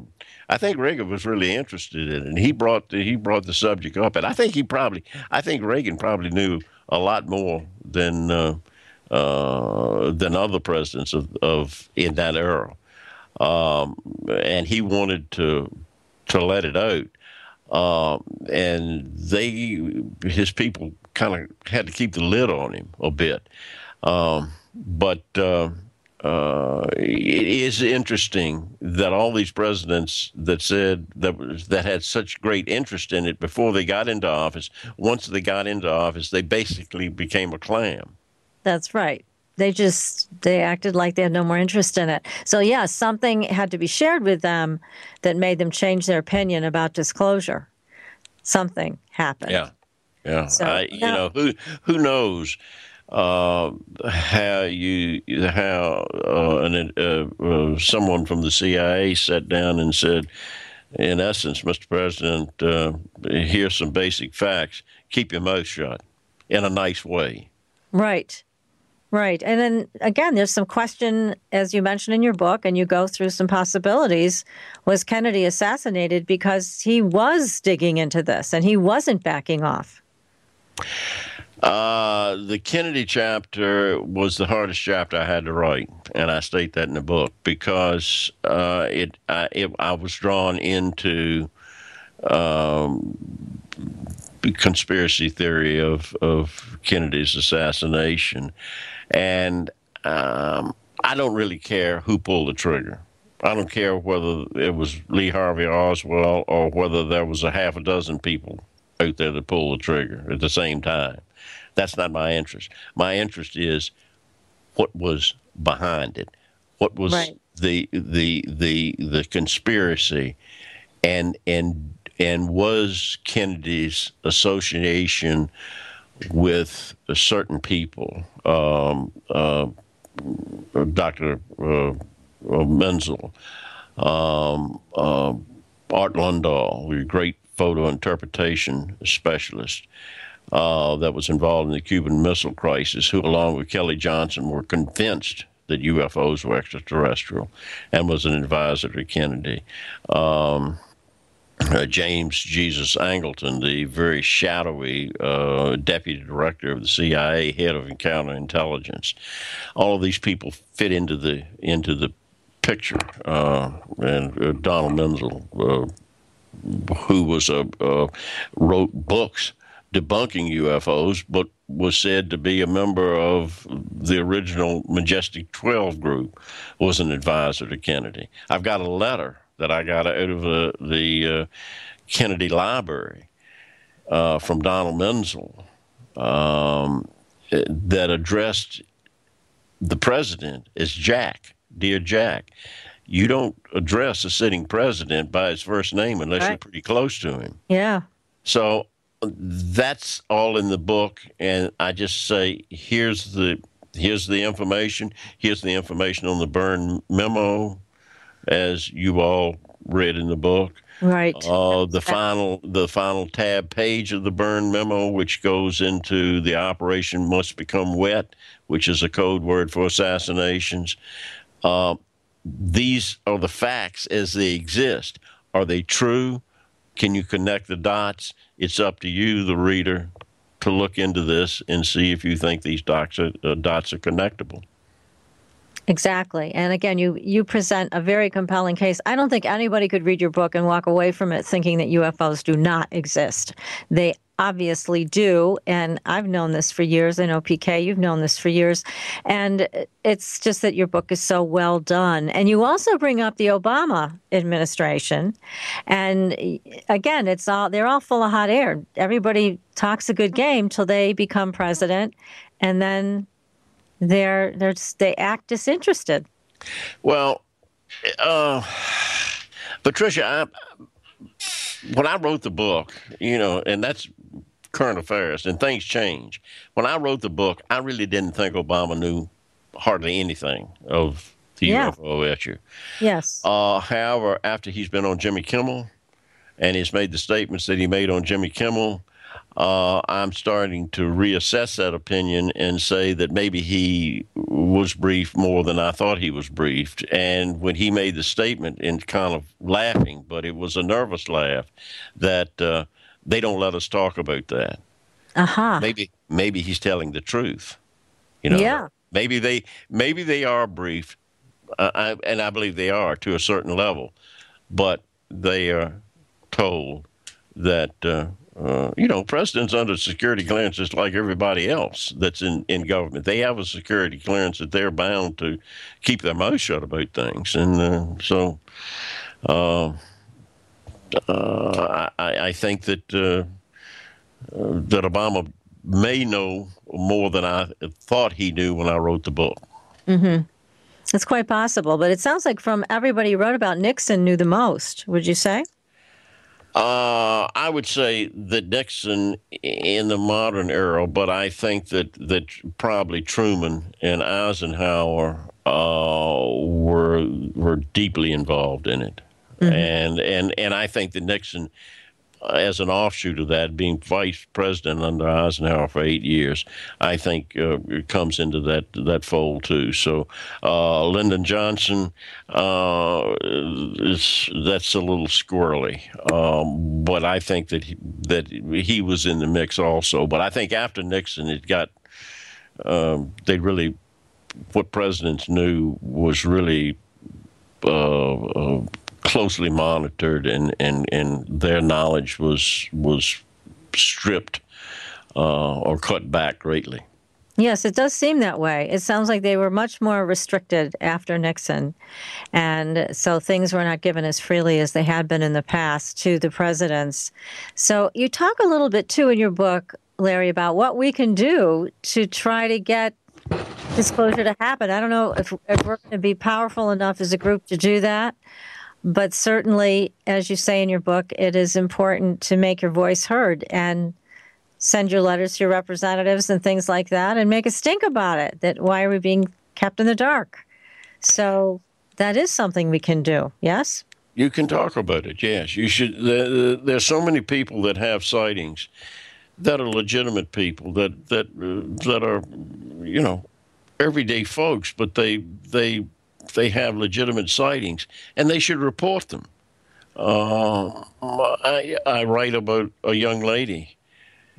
I think Reagan was really interested in it, and he brought the, he brought the subject up, and I think he probably I think Reagan probably knew a lot more than uh, uh, than other presidents of, of in that era, um, and he wanted to to let it out. Uh, and they, his people, kind of had to keep the lid on him a bit. Um, but uh, uh, it is interesting that all these presidents that said that was, that had such great interest in it before they got into office, once they got into office, they basically became a clam. That's right. They just they acted like they had no more interest in it. So yeah, something had to be shared with them that made them change their opinion about disclosure. Something happened. Yeah. Yeah, so, I, you know who who knows uh, how you how uh, an, uh, uh someone from the CIA sat down and said, in essence, Mr. President, uh, here's some basic facts. Keep your mouth shut in a nice way. Right. Right. And then again, there's some question, as you mentioned in your book, and you go through some possibilities. Was Kennedy assassinated because he was digging into this and he wasn't backing off? Uh, the Kennedy chapter was the hardest chapter I had to write, and I state that in the book because uh, it, I, it, I was drawn into um, conspiracy theory of of Kennedy's assassination, and um, I don't really care who pulled the trigger. I don't care whether it was Lee Harvey Oswald or whether there was a half a dozen people out there to pull the trigger at the same time. That's not my interest. My interest is what was behind it. What was right. the the the the conspiracy and and and was Kennedy's association with certain people, um, uh, Dr. Uh, Menzel, um, uh, Art Lundahl, a great photo interpretation specialist uh, that was involved in the Cuban Missile Crisis, who, along with Kelly Johnson, were convinced that UFOs were extraterrestrial and was an advisor to Kennedy. Um, uh, James Jesus Angleton, the very shadowy uh, deputy director of the CIA, head of counterintelligence. All of these people fit into the into the picture. Uh, and uh, Donald Menzel, uh, who was a uh, wrote books debunking UFOs, but was said to be a member of the original Majestic 12 group, was an advisor to Kennedy. I've got a letter that I got out of the, the uh, Kennedy Library uh, from Donald Menzel um, that addressed the president as Jack, dear Jack you don't address a sitting president by his first name unless right. you're pretty close to him. Yeah. So that's all in the book, and I just say here's the here's the information. Here's the information on the Byrne memo, as you all read in the book. Right. Uh, the final the final tab page of the burn memo, which goes into the operation must become wet, which is a code word for assassinations. Uh, these are the facts as they exist. Are they true? Can you connect the dots? It's up to you, the reader, to look into this and see if you think these dots are, uh, dots are connectable. Exactly. And again, you you present a very compelling case. I don't think anybody could read your book and walk away from it thinking that UFOs do not exist. They obviously do. And I've known this for years. I know PK, you've known this for years. And it's just that your book is so well done. And you also bring up the Obama administration. And again, it's all they're all full of hot air. Everybody talks a good game till they become president. And then they're they're just, they act disinterested. Well, uh, Patricia, I, when I wrote the book, you know, and that's current affairs, and things change. When I wrote the book, I really didn't think Obama knew hardly anything of the yeah. UFO issue. Yes. Uh, however, after he's been on Jimmy Kimmel, and he's made the statements that he made on Jimmy Kimmel, uh, I'm starting to reassess that opinion and say that maybe he was briefed more than I thought he was briefed. And when he made the statement, and kind of laughing, but it was a nervous laugh, that uh, they don't let us talk about that. Uh-huh. Maybe maybe he's telling the truth. You know. Yeah. Maybe they maybe they are briefed, uh, I, and I believe they are to a certain level, but they are told that uh, uh, you know, president's under security clearance just like everybody else that's in, in government. They have a security clearance that they're bound to keep their mouth shut about things. And uh, so uh, uh I, I, think that, uh, that Obama may know more than I thought he knew when I wrote the book. Mm-hmm. It's quite possible, but it sounds like from everybody who wrote about Nixon knew the most. Would you say? Uh, I would say that Nixon in the modern era, but I think that, that probably Truman and Eisenhower uh, were were deeply involved in it, mm-hmm. and and and I think that Nixon as an offshoot of that, being vice president under Eisenhower for eight years, I think uh, comes into that that fold too. So uh, Lyndon Johnson uh, is that's a little squirrely, um, but I think that he, that he was in the mix also. But I think after Nixon, it got um, they really what presidents knew was really. Uh, uh, closely monitored, and, and, and their knowledge was was stripped uh, or cut back greatly. Yes, it does seem that way. It sounds like they were much more restricted after Nixon. And so things were not given as freely as they had been in the past to the presidents. So you talk a little bit too in your book, Larry, about what we can do to try to get disclosure to happen. I don't know if, if we're going to be powerful enough as a group to do that. But certainly, as you say in your book, it is important to make your voice heard and send your letters to your representatives and things like that and make a stink about it that why are we being kept in the dark? So that is something we can do, yes? You can talk about it, yes. You should. there's so many people that have sightings that are legitimate people that that uh, that are, you know, everyday folks, but they they they have legitimate sightings, and they should report them. Uh, I, I, write about a young lady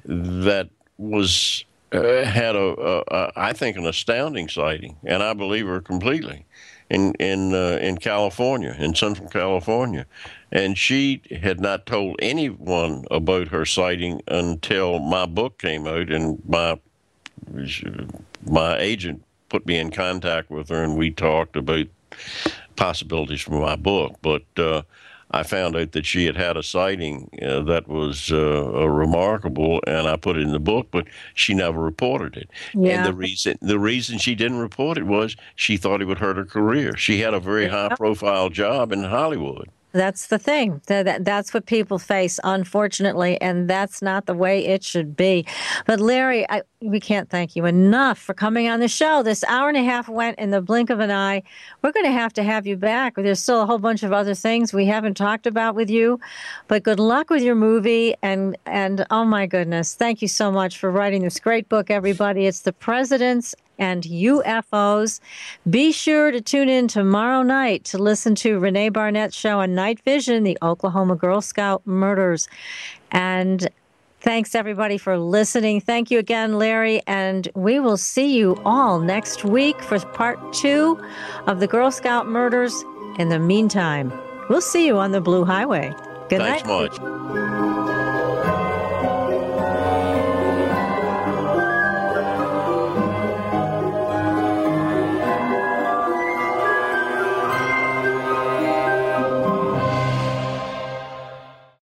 that was uh, had a, a, a I think an astounding sighting, and I believe her completely in in uh, in California, in Central California, and she had not told anyone about her sighting until my book came out, and my my agent put me in contact with her, and we talked about possibilities for my book. But uh, I found out that she had had a sighting uh, that was uh, remarkable, and I put it in the book. But she never reported it. Yeah. And the reason the reason she didn't report it was she thought it would hurt her career. She had a very high profile job in Hollywood. That's the thing. That, that's what people face, unfortunately, and that's not the way it should be. But Larry, I, we can't thank you enough for coming on the show. This hour and a half went in the blink of an eye. We're going to have to have you back. There's still a whole bunch of other things we haven't talked about with you. But good luck with your movie, and and oh my goodness, thank you so much for writing this great book, everybody. It's the President's and UFOs. Be sure to tune in tomorrow night to listen to Renee Barnett's show on Night Vision, the Oklahoma Girl Scout murders. And Thanks, everybody, for listening. Thank you again, Larry. And we will see you all next week for part two of the Girl Scout murders. In the meantime, we'll see you on the Blue Highway. Good Thanks night. much.